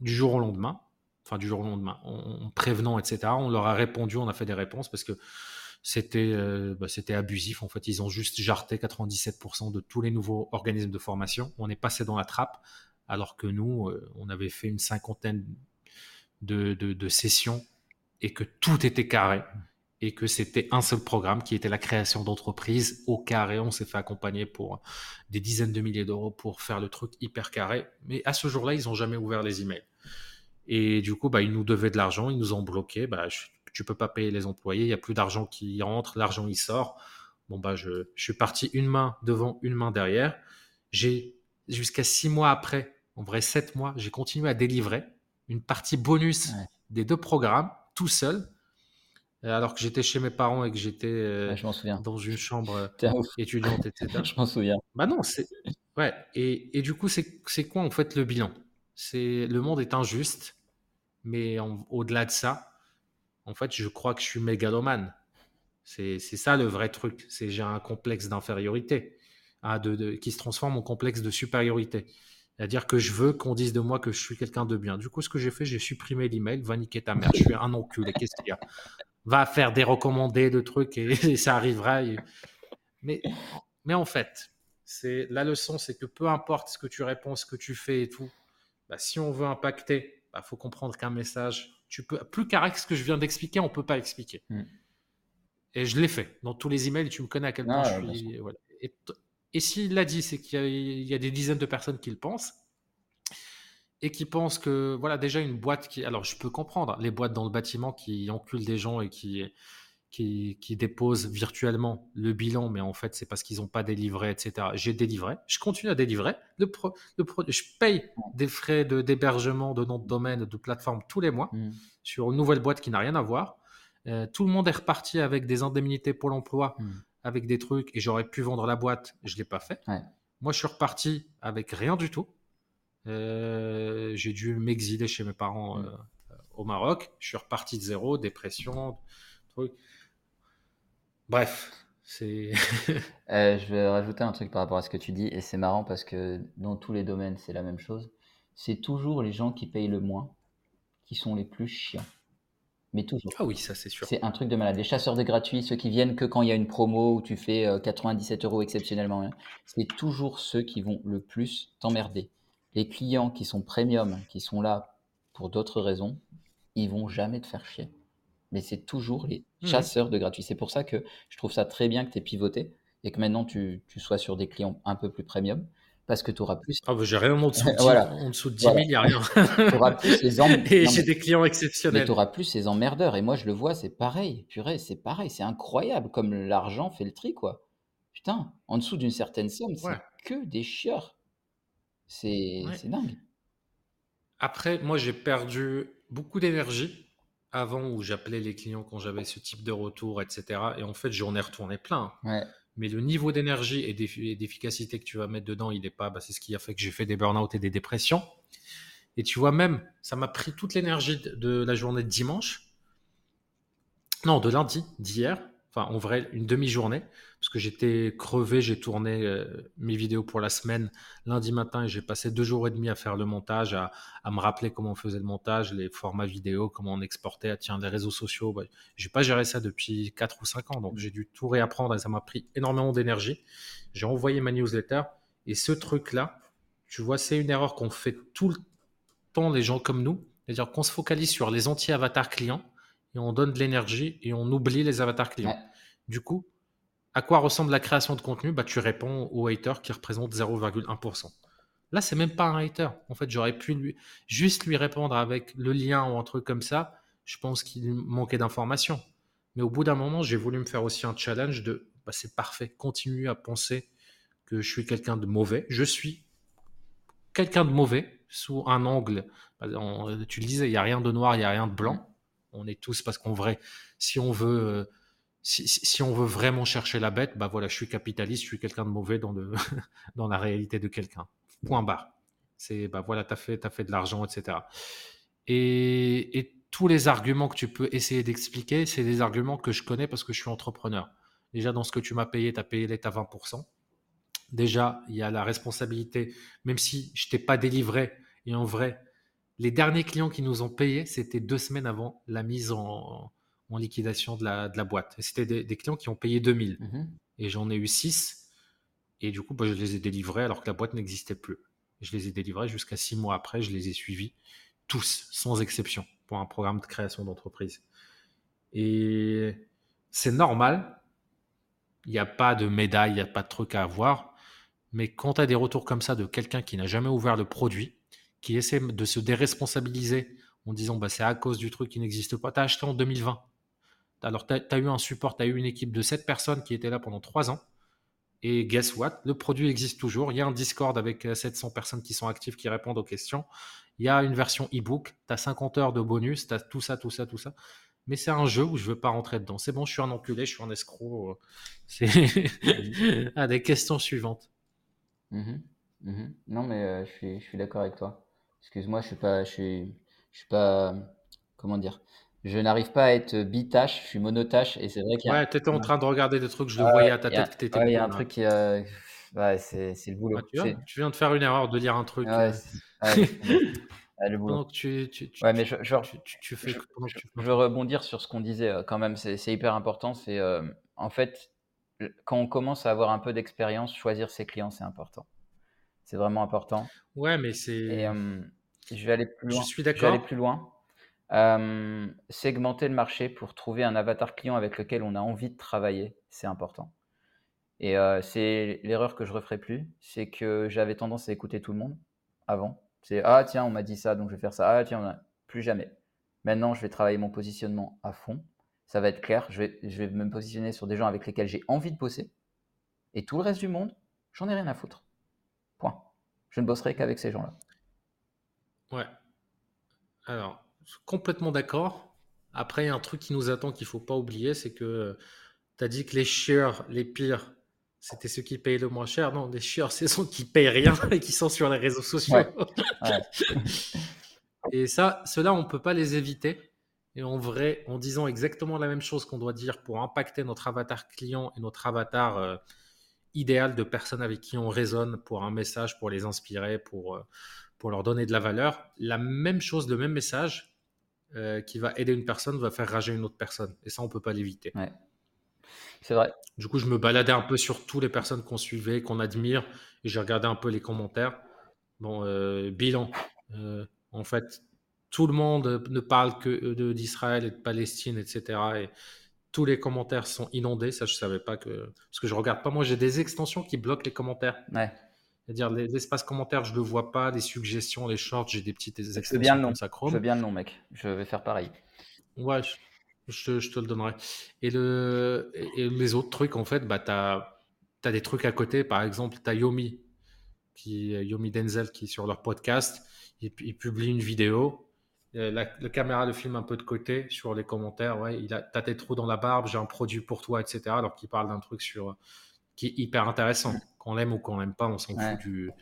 du jour au lendemain, enfin du jour au lendemain, en, prévenant, etc. On leur a répondu, on a fait des réponses parce que c'était euh, bah, abusif. En fait, ils ont juste jarté 97% de tous les nouveaux organismes de formation. On est passé dans la trappe, alors que nous, euh, on avait fait une cinquantaine de, sessions et que tout était carré et que c'était un seul programme qui était la création d'entreprise au carré. On s'est fait accompagner pour des dizaines de milliers d'euros pour faire le truc hyper carré. Mais à ce jour-là, ils n'ont jamais ouvert les emails. Et du coup, bah, ils nous devaient de l'argent, ils nous ont bloqué. Bah, je, tu peux pas payer les employés, il n'y a plus d'argent qui rentre, l'argent il sort. Bon, bah, je, je suis parti une main devant, une main derrière. J'ai, jusqu'à six mois après, en vrai sept mois, j'ai continué à délivrer une partie bonus des deux programmes tout seul, alors que j'étais chez mes parents et que j'étais euh, dans une chambre étudiante, etc. je m'en souviens. Bah non, c'est ouais. Et, et, du coup, c'est quoi en fait le bilan? C'est le monde est injuste, mais au-delà de ça, en fait, je crois que je suis mégalomane. C'est ça le vrai truc. C'est j'ai un complexe d'infériorité, de, de, qui se transforme en complexe de supériorité. C'est-à-dire que je veux qu'on dise de moi que je suis quelqu'un de bien. Du coup, ce que j'ai fait, j'ai supprimé l'email. Va niquer ta mère, je suis un enculé. Qu'est-ce qu'il y a? Va faire des recommandés de trucs et, ça arrivera. Mais, mais en fait, C'est la leçon, c'est que peu importe ce que tu réponds, ce que tu fais et tout, bah, si on veut impacter, il bah, faut comprendre qu'un message, tu peux plus carré que ce que je viens d'expliquer, on peut pas expliquer. Hmm. Et je l'ai fait dans tous les emails. Tu me connais à quel point je suis. Et, s'il l'a dit, c'est qu'il y, a des dizaines de personnes qui le pensent et qui pensent que voilà déjà une boîte qui. Alors je peux comprendre les boîtes dans le bâtiment qui enculent des gens et qui qui, déposent virtuellement le bilan, mais en fait, c'est parce qu'ils n'ont pas délivré, etc. J'ai délivré, je continue à délivrer. Le, je paye des frais d'hébergement, de, nom de domaine, de plateforme tous les mois mmh. sur une nouvelle boîte qui n'a rien à voir. Euh, tout le monde est reparti avec des indemnités pour l'emploi, mmh. avec des trucs, et j'aurais pu vendre la boîte, je ne l'ai pas fait. Moi, je suis reparti avec rien du tout. Euh, j'ai dû m'exiler chez mes parents mmh. euh, au Maroc. Je suis reparti de zéro, dépression, truc. Bref, c'est. Euh, je vais rajouter un truc par rapport à ce que tu dis, et c'est marrant parce que dans tous les domaines, c'est la même chose. C'est toujours les gens qui payent le moins qui sont les plus chiants. Mais toujours. Ah oui, ça c'est sûr. C'est un truc de malade. Les chasseurs de gratuits, ceux qui viennent que quand il y a une promo où tu fais 97 euh, euros exceptionnellement, hein, c'est toujours ceux qui vont le plus t'emmerder. Les clients qui sont premium, qui sont là pour d'autres raisons, ils vont jamais te faire chier mais c'est toujours les mmh chasseurs de gratuits. C'est pour ça que je trouve ça très bien que tu aies pivoté et que maintenant tu, tu, sois sur des clients un peu plus premium parce que tu auras plus. Ah, bah, j'ai rien en dessous de 10, voilà. en dessous de 10 000, il n'y a rien. tu auras plus les Et j'ai des clients exceptionnels. Mais tu auras plus ces emmerdeurs. Et moi, je le vois, c'est pareil. Purée, c'est pareil. C'est incroyable comme l'argent fait le tri, quoi. Putain, en dessous d'une certaine somme, c'est que des chieurs. C'est dingue. Après, moi, j'ai perdu beaucoup d'énergie avant où j'appelais les clients quand j'avais ce type de retour, etc. Et en fait, j'en ai retourné plein. Mais le niveau d'énergie et d'efficacité que tu vas mettre dedans, il n'est pas. Bah, c'est ce qui a fait que j'ai fait des burn-out et des dépressions. Et tu vois, même, ça m'a pris toute l'énergie de la journée de dimanche. Non, de lundi, d'hier, enfin en vrai une demi-journée, parce que j'étais crevé, j'ai tourné euh, mes vidéos pour la semaine lundi matin et j'ai passé deux jours et demi à faire le montage, à, me rappeler comment on faisait le montage, les formats vidéo, comment on exportait, à, tiens, les réseaux sociaux. Bah, j'ai pas géré ça depuis 4 ou 5 ans, donc j'ai dû tout réapprendre et ça m'a pris énormément d'énergie. J'ai envoyé ma newsletter et ce truc-là, tu vois, c'est une erreur qu'on fait tout le temps, les gens comme nous, c'est-à-dire qu'on se focalise sur les anti-avatars clients et on donne de l'énergie et on oublie les avatars clients. Du coup, à quoi ressemble la création de contenu? Bah, Tu réponds au hater qui représente 0,1%. Là, c'est même pas un hater. En fait, j'aurais pu lui, juste lui répondre avec le lien ou un truc comme ça. Je pense qu'il manquait d'informations. Mais au bout d'un moment, j'ai voulu me faire aussi un challenge de bah, c'est parfait, continue à penser que je suis quelqu'un de mauvais. Je suis quelqu'un de mauvais sous un angle. Bah, tu le disais, il n'y a rien de noir, il n'y a rien de blanc on est tous parce qu'en vrai, si on veut, euh, si, on veut vraiment chercher la bête, bah voilà, je suis capitaliste, je suis quelqu'un de mauvais dans le, dans la réalité de quelqu'un. Point barre. C'est bah voilà, t'as fait, as fait de l'argent, etc. Et, et, tous les arguments que tu peux essayer d'expliquer, c'est des arguments que je connais parce que je suis entrepreneur. Déjà, dans ce que tu m'as payé, tu as payé l'État 20%. Déjà, il y a la responsabilité, même si je t'ai pas délivré, et en vrai, les derniers clients qui nous ont payé, c'était deux semaines avant la mise en, liquidation de la, boîte. C'était des, clients qui ont payé 2000. Mhm. Et j'en ai eu six. Et du coup, bah, je les ai délivrés alors que la boîte n'existait plus. Je les ai délivrés jusqu'à six mois après. Je les ai suivis tous, sans exception, pour un programme de création d'entreprise. Et c'est normal. Il n'y a pas de médaille, il n'y a pas de truc à avoir. Mais quand tu as des retours comme ça de quelqu'un qui n'a jamais ouvert le produit, qui essaie de se déresponsabiliser en disant bah, c'est à cause du truc qui n'existe pas. Tu as acheté en 2020. Alors, tu as, eu un support, tu as eu une équipe de 7 personnes qui étaient là pendant 3 ans. Et guess what? Le produit existe toujours. Il y a un Discord avec 700 euh, personnes qui sont actives, qui répondent aux questions. Il y a une version e-book. Tu as 50 heures de bonus. Tu as tout ça, tout ça, tout ça. Mais c'est un jeu où je veux pas rentrer dedans. C'est bon, je suis un enculé, je suis un escroc. C'est ah, des questions suivantes. Mmh mmh non, mais euh, je suis, je suis d'accord avec toi. Excuse-moi, je suis pas, je suis, je suis pas, comment dire, je n'arrive pas à être bitache, je suis monotache et c'est vrai qu'il y a. Ouais, étais en train de regarder des trucs, je le voyais à ta tête que t'étais. Ouais, il y a un truc qui, euh, ouais, c'est, c'est le boulot. tu, viens, tu, viens, de faire une erreur de lire un truc. Ouais, euh... le boulot. tu, tu, ouais, mais je, genre, tu, fais. Je, je, veux rebondir sur ce qu'on disait euh, quand même, c'est, c'est hyper important. C'est euh, en fait quand on commence à avoir un peu d'expérience, choisir ses clients, c'est important. C'est vraiment important. Ouais, mais c'est. Et je vais aller plus loin. Je suis Je vais aller d'accord. plus loin. segmenter le marché pour trouver un avatar client avec lequel on a envie de travailler, c'est important. Et c'est l'erreur que je referai plus, c'est que j'avais tendance à écouter tout le monde avant. C'est ah tiens, on m'a dit ça, donc je vais faire ça. Ah tiens, on a... plus jamais. Maintenant, je vais travailler mon positionnement à fond. Ça va être clair. Je vais, je vais me positionner sur des gens avec lesquels j'ai envie de bosser. Et tout le reste du monde, j'en ai rien à foutre. Point. Je ne bosserai qu'avec ces gens-là. Ouais. Alors, je suis complètement d'accord. Après, il y a un truc qui nous attend qu'il faut pas oublier, c'est que tu as dit que les chieurs, les pires, c'était ceux qui payent le moins cher. Non, les chieurs, c'est ceux qui payent rien et qui sont sur les réseaux sociaux. Ouais. Ouais. Et ça, ceux-là, on ne peut pas les éviter. Et en vrai, en disant exactement la même chose qu'on doit dire pour impacter notre avatar client et notre avatar euh, idéal de personnes avec qui on raisonne pour un message, pour les inspirer, pour, euh, pour leur donner de la valeur, la même chose, le même message euh, qui va aider une personne va faire rager une autre personne. Et ça, on ne peut pas l'éviter. Ouais. C'est vrai. Du coup, je me baladais un peu sur toutes les personnes qu'on suivait, qu'on admire, et j'ai regardé un peu les commentaires. Bon, euh, bilan. Euh, en fait, tout le monde ne parle que d'Israël et de Palestine, etc. Et tous les commentaires sont inondés. Ça, je savais pas que. Parce que je regarde pas. Moi, j'ai des extensions qui bloquent les commentaires. Ouais. C'est-à-dire, les- l'espace commentaire, je le vois pas. Les suggestions, les shorts, j'ai des petites Je veux bien extensions le nom. Je Chrome. veux bien le nom, mec. Je vais faire pareil. Ouais, je, je te, je te le donnerai. Et, le, et et les autres trucs, en fait, bah, tu as, des trucs à côté. Par exemple, tu as Yomi, qui, Yomi Denzel, qui est sur leur podcast. Il, il publie une vidéo. Euh, La, la caméra le filme un peu de côté sur les commentaires. Ouais, il a, t'as tes trous dans la barbe, j'ai un produit pour toi, etc. Alors qu'il parle d'un truc sur, qui est hyper intéressant. Qu'on l'aime ou qu'on l'aime pas, on s'en Ouais. fout du, du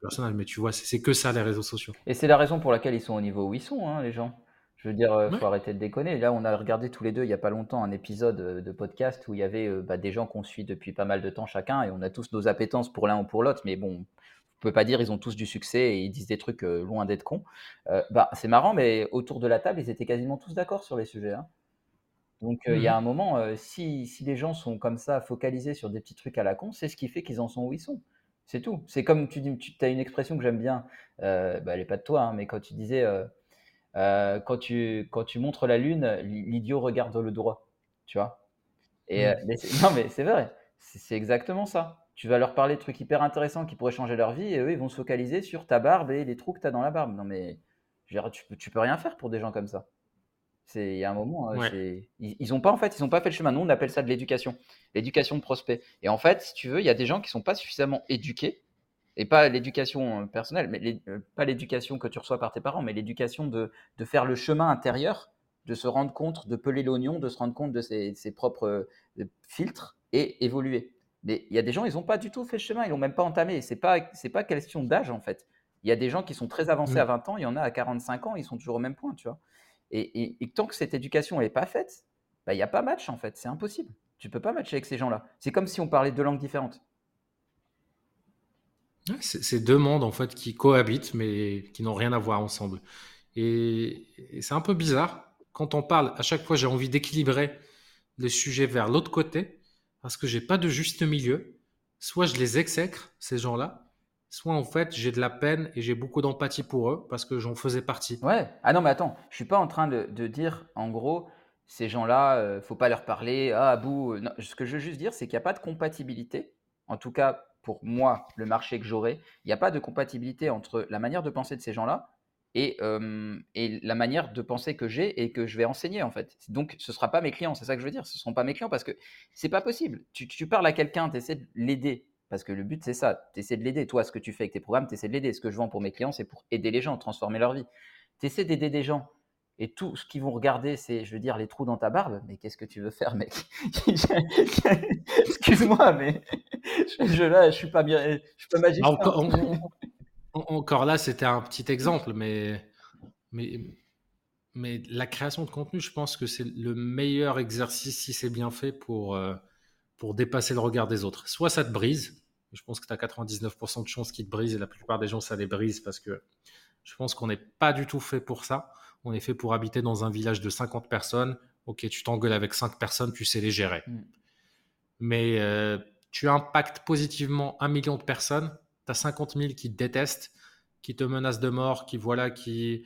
personnage. Mais tu vois, c'est c'est que ça, les réseaux sociaux. Et c'est la raison pour laquelle ils sont au niveau où ils sont, hein, les gens. Je veux dire, euh, Ouais. faut arrêter de déconner. Là, on a regardé tous les deux il y a pas longtemps un épisode euh, de podcast où il y avait euh, bah, des gens qu'on suit depuis pas mal de temps chacun et on a tous nos appétences pour l'un ou pour l'autre. Mais bon, on peut pas dire ils ont tous du succès et ils disent des trucs euh, loin d'être cons. Euh, bah, c'est marrant, mais autour de la table, ils étaient quasiment tous d'accord sur les sujets. hein. Donc, euh, il y a Mhm. un moment, si, si les gens sont comme ça, focalisés sur des petits trucs à la con, c'est ce qui fait qu'ils en sont où ils sont. C'est tout. C'est comme tu dis, tu as une expression que j'aime bien, bah, elle n'est pas de toi, hein, mais quand tu disais, quand, tu, quand tu montres la lune, l'idiot regarde le droit. Tu vois Et, mais c'est- Non, mais c'est vrai. C'est exactement ça. Tu vas leur parler de trucs hyper intéressants qui pourraient changer leur vie et eux, ils vont se focaliser sur ta barbe et les trous que tu as dans la barbe. Non, mais je veux dire, tu, peux- tu peux rien faire pour des gens comme ça. C'est, il y a un moment, Ouais. c'est, ils, ils ont pas en fait, ils ont pas fait le chemin. Nous, on appelle ça de l'éducation, l'éducation de prospect. Et en fait, si tu veux, il y a des gens qui sont pas suffisamment éduqués, et pas l'éducation euh, personnelle, mais les- euh, pas l'éducation que tu reçois par tes parents, mais l'éducation de, de faire le chemin intérieur, de se rendre compte, de peler l'oignon, de se rendre compte de ses, ses propres euh, filtres et évoluer. Mais il y a des gens, ils n'ont pas du tout fait le chemin, ils l'ont même pas entamé. C'est pas, c'est pas question d'âge en fait. Il y a des gens qui sont très avancés Mm. à 20 ans, il y en a à 45 ans, ils sont toujours au même point, tu vois. Et, et- et tant que cette éducation n'est pas faite, bah, il n'y a pas match en fait, c'est impossible. Tu peux pas matcher avec ces gens-là. C'est comme si on parlait deux langues différentes. C'est deux mondes en fait qui cohabitent mais qui n'ont rien à voir ensemble. Et, et c'est un peu bizarre. Quand on parle, à chaque fois j'ai envie d'équilibrer le sujet vers l'autre côté parce que j'ai pas de juste milieu. Soit je les exècre, ces gens-là, soit en fait j'ai de la peine et j'ai beaucoup d'empathie pour eux parce que j'en faisais partie. Ouais. Ah non, mais attends, je suis pas en train de, dire, en gros, ces gens-là, euh, faut pas leur parler. Ah, bouh. euh, ce que je veux juste dire, c'est qu'il n'y a pas de compatibilité. En tout cas, pour moi, le marché que j'aurai, il n'y a pas de compatibilité entre la manière de penser de ces gens-là et, la manière de penser que j'ai et que je vais enseigner, en fait. Donc, ce ne sera pas mes clients, c'est ça que je veux dire. Ce ne seront pas mes clients parce que c'est pas possible. Tu, tu parles à quelqu'un, tu essaies de l'aider. Parce que le but, c'est ça. Tu essaies de l'aider. Toi, ce que tu fais avec tes programmes, tu essaies de l'aider. Ce que je vends pour mes clients, c'est pour aider les gens, transformer leur vie. Tu essaies d'aider des gens. Et tout ce qu'ils vont regarder, c'est, je veux dire, les trous dans ta barbe. Mais qu'est-ce que tu veux faire, mec? Excuse-moi, mais je, je, là, je suis pas bien, je suis pas magicien. Encore, là, c'était un petit exemple, mais, mais, mais la création de contenu, je pense que c'est le meilleur exercice si c'est bien fait pour, euh, pour dépasser le regard des autres. Soit ça te brise, je pense que tu as 99% de chances qu'il te brise et la plupart des gens, ça les brise parce que je pense qu'on n'est pas du tout fait pour ça. On est fait pour habiter dans un village de 50 personnes. Ok, tu t'engueules avec 5 personnes, tu sais les gérer. Mm. mais euh, tu impactes positivement un million de personnes, tu as 50 000 qui te détestent, qui te menacent de mort, qui voilà, qui,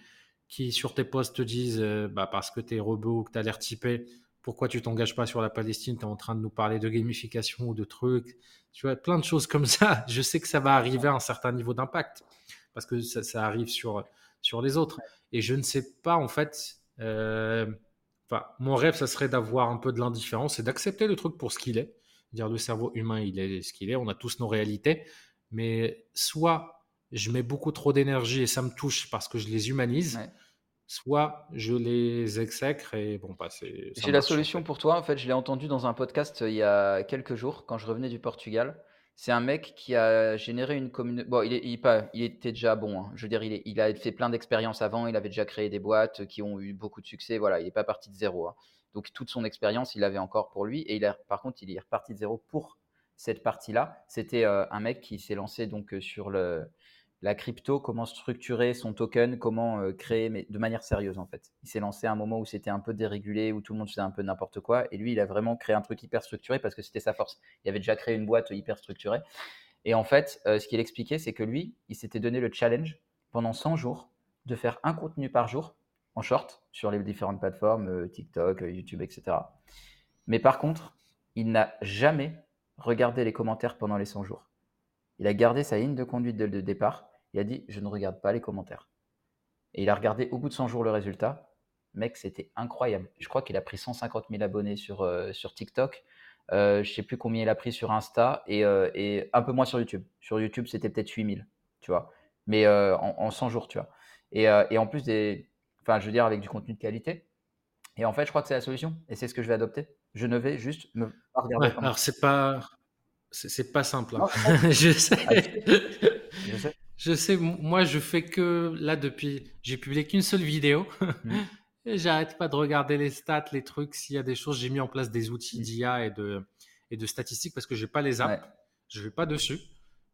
qui sur tes posts te disent euh, bah, parce que tu es robot ou que tu as l'air typé, pourquoi tu t'engages pas sur la Palestine, tu es en train de nous parler de gamification ou de trucs, tu vois, plein de choses comme ça. Je sais que ça va arriver à un certain niveau d'impact parce que ça, arrive sur, sur les autres. Et je ne sais pas, en fait, euh, mon rêve, ça serait d'avoir un peu de l'indifférence et d'accepter le truc pour ce qu'il est. Dire le cerveau humain, il est ce qu'il est, on a tous nos réalités, mais soit je mets beaucoup trop d'énergie et ça me touche parce que je les humanise, soit je les exècre et bon, bah, c'est. J'ai la solution pour toi. En fait, je l'ai entendu dans un podcast euh, il y a quelques jours quand je revenais du Portugal. C'est un mec qui a généré une communauté. Bon, il, est, il, pas, il était déjà bon. Hein. Je veux dire, il, est, il a fait plein d'expériences avant. Il avait déjà créé des boîtes qui ont eu beaucoup de succès. Voilà, il n'est pas parti de zéro. Hein. Donc, toute son expérience, il l'avait encore pour lui. Et il a, par contre, il est reparti de zéro pour cette partie-là. C'était euh, un mec qui s'est lancé donc euh, sur le, la crypto, comment structurer son token, comment euh, créer, mais de manière sérieuse en fait. Il s'est lancé à un moment où c'était un peu dérégulé, où tout le monde faisait un peu n'importe quoi, et lui, il a vraiment créé un truc hyper structuré parce que c'était sa force. Il avait déjà créé une boîte hyper structurée. Et en fait, ce qu'il expliquait, c'est que lui, il s'était donné le challenge pendant 100 jours de faire un contenu par jour en short sur les différentes plateformes, TikTok, YouTube, etc. Mais par contre, il n'a jamais regardé les commentaires pendant les 100 jours. Il a gardé sa ligne de conduite de, de départ il a dit Je ne regarde pas les commentaires. Et il a regardé au bout de 100 jours le résultat. Mec, c'était incroyable. Je crois qu'il a pris 150 000 abonnés sur, euh, sur TikTok. Euh, je sais plus combien il a pris sur Insta et, euh, et un peu moins sur YouTube. Sur YouTube, c'était peut-être 8000, tu vois. Mais euh, en, 100 jours, tu vois. Et, et, en plus, des, je veux dire, avec du contenu de qualité. Et en fait, je crois que c'est la solution. Et c'est ce que je vais adopter. Je ne vais juste me regarder. alors, c'est pas, c'est pas simple. Hein. je sais. je sais. Je sais, moi, je fais que là depuis, j'ai publié qu'une seule vidéo. Mmh. et j'arrête pas de regarder les stats, les trucs. S'il y a des choses, j'ai mis en place des outils mmh. d'IA et de, et de statistiques parce que j'ai pas les apps. Je vais pas dessus.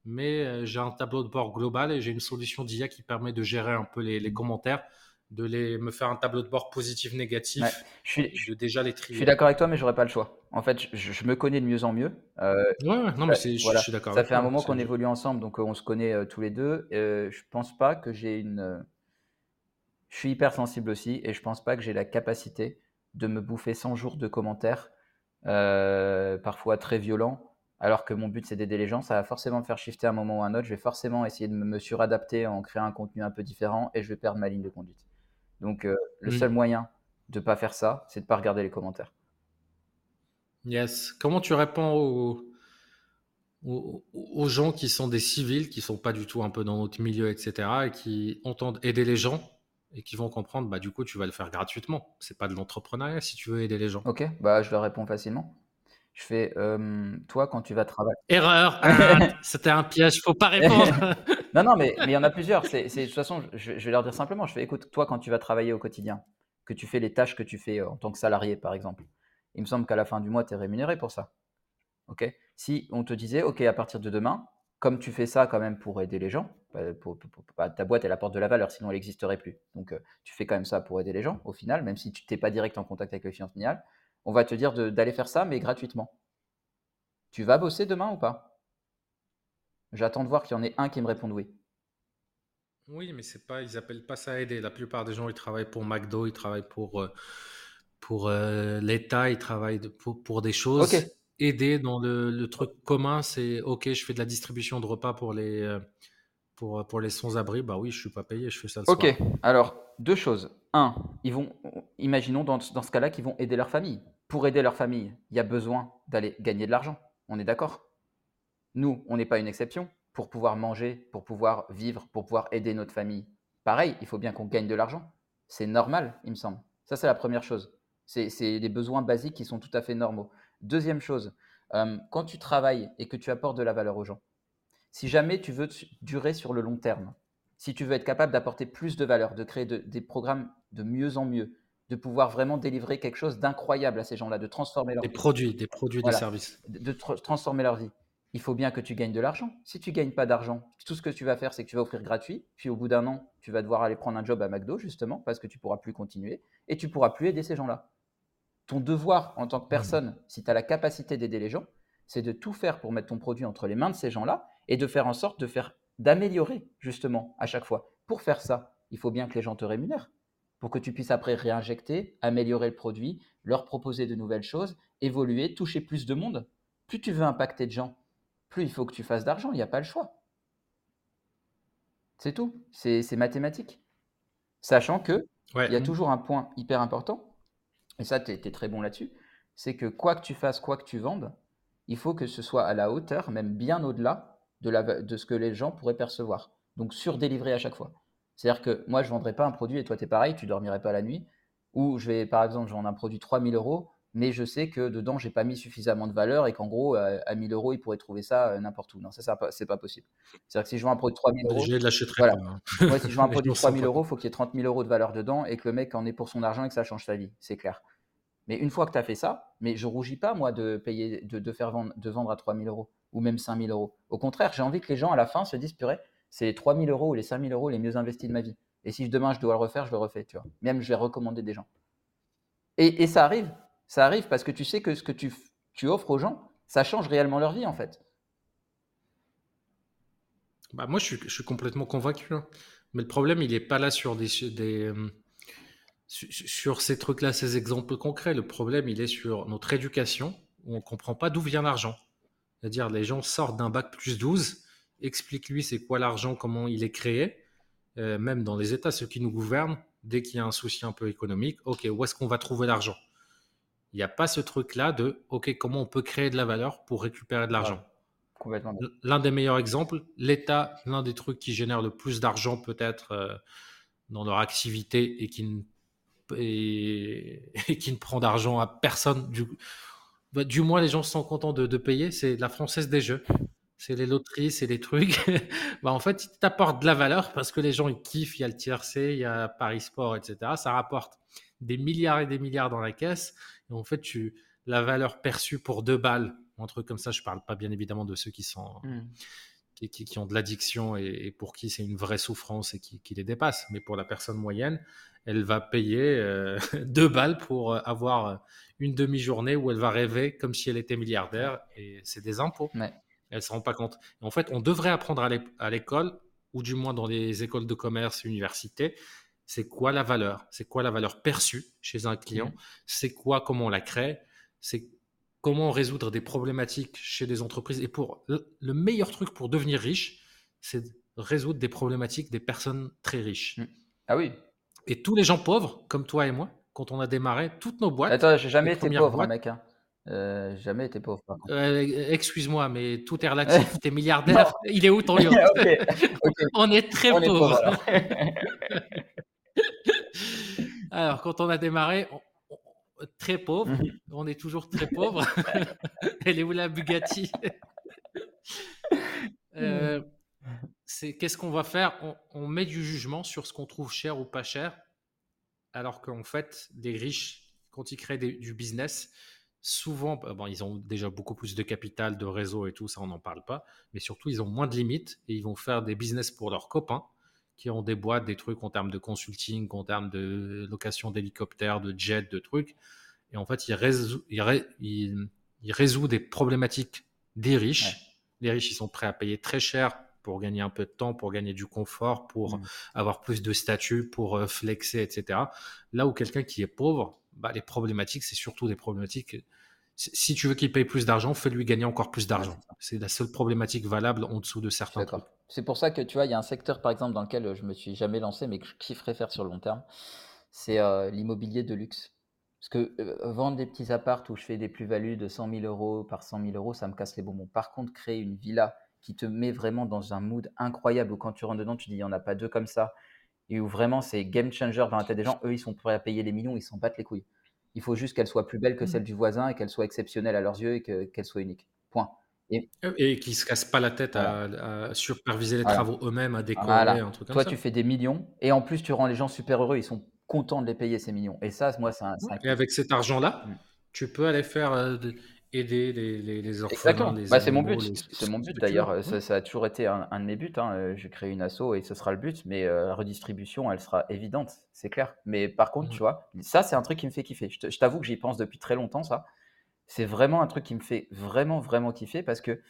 Mais euh, j'ai un tableau de bord global et j'ai une solution d'IA qui permet de gérer un peu les, les mmh. commentaires de les, me faire un tableau de bord positif, négatif, je suis, de déjà les trier. Je suis d'accord avec toi, mais j'aurais pas le choix. En fait, je, me connais de mieux en mieux. Euh, ouais, non, mais je, suis d'accord. Ça fait un moment qu'on évolue ensemble, donc euh, on se connaît euh, tous les deux. Je pense pas que j'ai une. Je suis hyper sensible aussi, et je pense pas que j'ai la capacité de me bouffer 100 jours de commentaires, parfois très violents, alors que mon but c'est d'aider les gens. Ça va forcément me faire shifter à un moment ou à un autre. Je vais forcément essayer de me suradapter en créant un contenu un peu différent, et je vais perdre ma ligne de conduite. Donc, euh, le seul moyen de ne pas faire ça, c'est de ne pas regarder les commentaires. Yes. Comment tu réponds aux, aux, gens qui sont des civils, qui sont pas du tout un peu dans notre milieu, etc., et qui entendent aider les gens et qui vont comprendre, bah, du coup, tu vas le faire gratuitement. C'est pas de l'entrepreneuriat si tu veux aider les gens. Ok, bah, je leur réponds facilement. Je fais, euh, toi, quand tu vas travailler. Erreur C'était un piège, faut pas répondre Non, non, mais il y en a plusieurs. C'est, de toute façon, je, vais leur dire simplement, je fais, écoute, toi, quand tu vas travailler au quotidien, que tu fais les tâches que tu fais euh, en tant que salarié, par exemple, il me semble qu'à la fin du mois, tu es rémunéré pour ça. OK? Si on te disait, OK, à partir de demain, comme tu fais ça quand même pour aider les gens, bah, pour, bah, ta boîte, elle apporte de la valeur, sinon elle n'existerait plus. Donc, euh, tu fais quand même ça pour aider les gens, au final, même si tu n'es pas direct en contact avec le client final. On va te dire d'aller faire ça, mais gratuitement. Tu vas bosser demain ou pas? J'attends de voir qu'il y en ait un qui me réponde oui. Oui, mais c'est pas, ils appellent pas ça aider. La plupart des gens, ils travaillent pour McDo, ils travaillent pour, euh, pour euh, l'État, ils travaillent pour, des choses. Aider dans le, truc commun, c'est OK, je fais de la distribution de repas pour les, euh, pour, pour les sans-abri. Bah oui, je suis pas payé, je fais ça le Ok, alors deux choses. Un, ils vont, imaginons dans, dans ce cas-là qu'ils vont aider leur famille. Pour aider leur famille, il y a besoin d'aller gagner de l'argent. On est d'accord? Nous, on n'est pas une exception. Pour pouvoir manger, pour pouvoir vivre, pour pouvoir aider notre famille, pareil, il faut bien qu'on gagne de l'argent. C'est normal, il me semble. Ça, c'est la première chose. C'est des besoins basiques qui sont tout à fait normaux. Deuxième chose, euh, quand tu travailles et que tu apportes de la valeur aux gens, si jamais tu veux durer sur le long terme, si tu veux être capable d'apporter plus de valeur, de créer des programmes de mieux en mieux, de pouvoir vraiment délivrer quelque chose d'incroyable à ces gens-là, de transformer leur des Produits, des produits, des services. de transformer leur vie il faut bien que tu gagnes de l'argent. Si tu gagnes pas d'argent, tout ce que tu vas faire, c'est que tu vas offrir gratuit. Puis au bout d'un an, tu vas devoir aller prendre un job à McDo, justement, parce que tu pourras plus continuer et tu pourras plus aider ces gens-là. Ton devoir en tant que personne, si tu as la capacité d'aider les gens, c'est de tout faire pour mettre ton produit entre les mains de ces gens-là et de faire en sorte de faire d'améliorer justement à chaque fois. Pour faire ça, il faut bien que les gens te rémunèrent pour que tu puisses après réinjecter, améliorer le produit, leur proposer de nouvelles choses, évoluer, toucher plus de monde. Plus tu veux impacter de gens, plus il faut que tu fasses d'argent, il n'y a pas le choix. C'est tout, c'est mathématique. Sachant que il y a toujours un point hyper important, et ça, tu es, très bon là-dessus, c'est que quoi que tu fasses, quoi que tu vendes, il faut que ce soit à la hauteur, même bien au-delà de, de ce que les gens pourraient percevoir. Donc surdélivrer à chaque fois. C'est-à-dire que moi, je ne vendrais pas un produit et toi, tu es pareil, tu dormirais pas la nuit. Ou je vais, par exemple, je vends un produit 3000 euros, mais je sais que dedans, j'ai pas mis suffisamment de valeur et qu'en gros, à, 1000 euros, ils pourraient trouver ça euh, n'importe où. Non, ça, ça c'est pas possible. C'est-à-dire que si je vends un produit de 3000 euros. voilà. Hein. si je vends un produit de 3000 euros, il faut qu'il y ait 30 000 euros de valeur dedans et que le mec en ait pour son argent et que ça change sa vie. C'est clair. Mais une fois que tu as fait ça, mais je rougis pas, moi, de payer, de, faire vendre, de vendre à 3000 euros ou même 5000 euros. Au contraire, j'ai envie que les gens, à la fin, se disent, purée, c'est les 3000 euros ou les 5000 euros les mieux investis de ma vie. Et si demain je dois le refaire, je le refais, tu vois. Même je vais recommander des gens. Et, ça arrive. Ça arrive parce que tu sais que ce que tu, offres aux gens, ça change réellement leur vie, en fait. Bah moi, je suis, complètement convaincu. Hein. Mais le problème, il n'est pas là sur des, euh, sur ces trucs-là, ces exemples concrets. Le problème, il est sur notre éducation, où on ne comprend pas d'où vient l'argent. C'est-à-dire, les gens sortent d'un bac plus 12, explique-lui c'est quoi l'argent, comment il est créé, euh, même dans les États, ceux qui nous gouvernent, dès qu'il y a un souci un peu économique, ok, où est-ce qu'on va trouver l'argent? Il n'y a pas ce truc-là de, ok, comment on peut créer de la valeur pour récupérer de l'argent? L'un des meilleurs exemples, l'État, l'un des trucs qui génère le plus d'argent peut-être euh, dans leur activité et qui ne, et, qui ne prend d'argent à personne, du, bah, du moins les gens sont contents de, de payer, c'est la Française des Jeux c'est les loteries, c'est les trucs. bah, en fait, ils t'apportent de la valeur parce que les gens ils kiffent. Il y a le TRC, il y a Paris Sport, etc. Ça rapporte des milliards et des milliards dans la caisse. Et en fait, tu, la valeur perçue pour deux balles, un truc comme ça, je parle pas bien évidemment de ceux qui sont. Mmh. Qui, qui, ont de l'addiction et, pour qui c'est une vraie souffrance et qui, qui, les dépasse. Mais pour la personne moyenne, elle va payer euh, deux balles pour avoir une demi-journée où elle va rêver comme si elle était milliardaire et c'est des impôts. Ouais. Elle ne se rend pas compte. en fait, on devrait apprendre à l'école, ou du moins dans les écoles de commerce, universités, c'est quoi la valeur? C'est quoi la valeur perçue chez un client? Mmh. C'est quoi, comment on la crée? C'est comment résoudre des problématiques chez des entreprises? Et pour le meilleur truc pour devenir riche, c'est résoudre des problématiques des personnes très riches. Mmh. Ah oui. Et tous les gens pauvres, comme toi et moi, quand on a démarré toutes nos boîtes. Attends, j'ai jamais été pauvre, mec. Hein. Euh, jamais été pauvre. Euh, excuse-moi, mais tout est relatif. T'es milliardaire. Il est où ton yacht? On est très pauvre. alors. quand on a démarré, très pauvre. Mhm. On est toujours très pauvre. Elle est où la Bugatti? Euh, C'est qu'est-ce qu'on va faire? On, met du jugement sur ce qu'on trouve cher ou pas cher, alors qu'en fait, les riches, quand ils créent du business, souvent, bah, bon, ils ont déjà beaucoup plus de capital, de réseau et tout, ça on n'en parle pas, mais surtout ils ont moins de limites et ils vont faire des business pour leurs copains qui ont des boîtes, des trucs en termes de consulting, en termes de location d'hélicoptères, de jets, de trucs. Et en fait, ils résout, il, résout des problématiques des riches. Les riches, ils sont prêts à payer très cher pour gagner un peu de temps, pour gagner du confort, pour mmh. avoir plus de statut, pour euh, flexer, etc. Là où quelqu'un qui est pauvre, bah, les problématiques, c'est surtout des problématiques. Si tu veux qu'il paye plus d'argent, fais-lui gagner encore plus d'argent. C'est la seule problématique valable en dessous de certains trucs. C'est pour ça que tu vois, il y a un secteur par exemple dans lequel je me suis jamais lancé, mais que je kifferais faire sur le long terme, c'est euh, l'immobilier de luxe. Parce que euh, vendre des petits apparts où je fais des plus-values de 100 000 euros par 100 000 euros, ça me casse les bonbons. Par contre, créer une villa qui te met vraiment dans un mood incroyable où quand tu rentres dedans, tu dis il n'y en a pas deux comme ça, et où vraiment c'est game changer dans la tête des gens. Eux, ils sont prêts à payer les millions, ils s'en battent les couilles. Il faut juste qu'elle soit plus belle que mmh. celle du voisin et qu'elle soit exceptionnelle à leurs yeux et qu'elle soit unique. Point. Et, et qu'ils ne se cassent pas la tête à, superviser les travaux eux-mêmes, à décorer, un truc comme Toi, tu fais des millions et en plus, tu rends les gens super heureux. Ils sont contents de les payer ces millions. Et ça, moi, c'est un. Et avec cet argent-là, mmh. tu peux aller faire euh, aider les, les, orphelins. Bah, c'est mon but. C'est mon but d'ailleurs. Ça, a toujours été un, de mes buts. Hein. Euh, j'ai créé une asso et ce sera le but. Mais euh, la redistribution, elle sera évidente, c'est clair. Mais par contre, tu mmh. vois, ça, c'est un truc qui me fait kiffer. Je t'avoue que j'y pense depuis très longtemps, ça. c'est vraiment un truc qui me fait vraiment, vraiment kiffer parce que,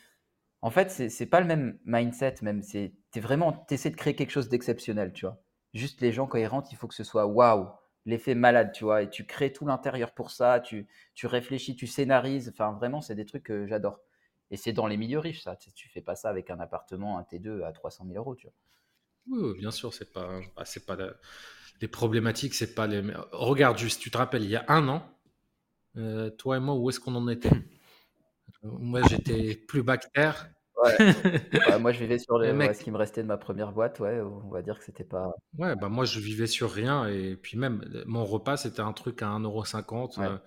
en fait, c'est pas le même mindset, même. Tu vraiment, essaies de créer quelque chose d'exceptionnel, tu vois. Juste les gens, quand ils rentrent, il faut que ce soit waouh, l'effet malade, tu vois. Et tu crées tout l'intérieur pour ça, tu, tu réfléchis, tu scénarises. Enfin, vraiment, c'est des trucs que j'adore. Et c'est dans les milieux riches, ça. Tu, fais pas ça avec un appartement, un T2 à 300 000 euros, tu vois. Oui, bien sûr, c'est pas, bah, c'est pas les problématiques, c'est pas les. Regarde juste, tu te rappelles, il y a un an, euh, toi et moi, où est-ce qu'on en était? Moi, j'étais plus bactère. Ouais. moi, je vivais sur les, ce qui me restait de ma première boîte. Ouais, on va dire que c'était pas. Ouais, bah moi, je vivais sur rien. Et puis même, mon repas, c'était un truc à 1,50€ euh,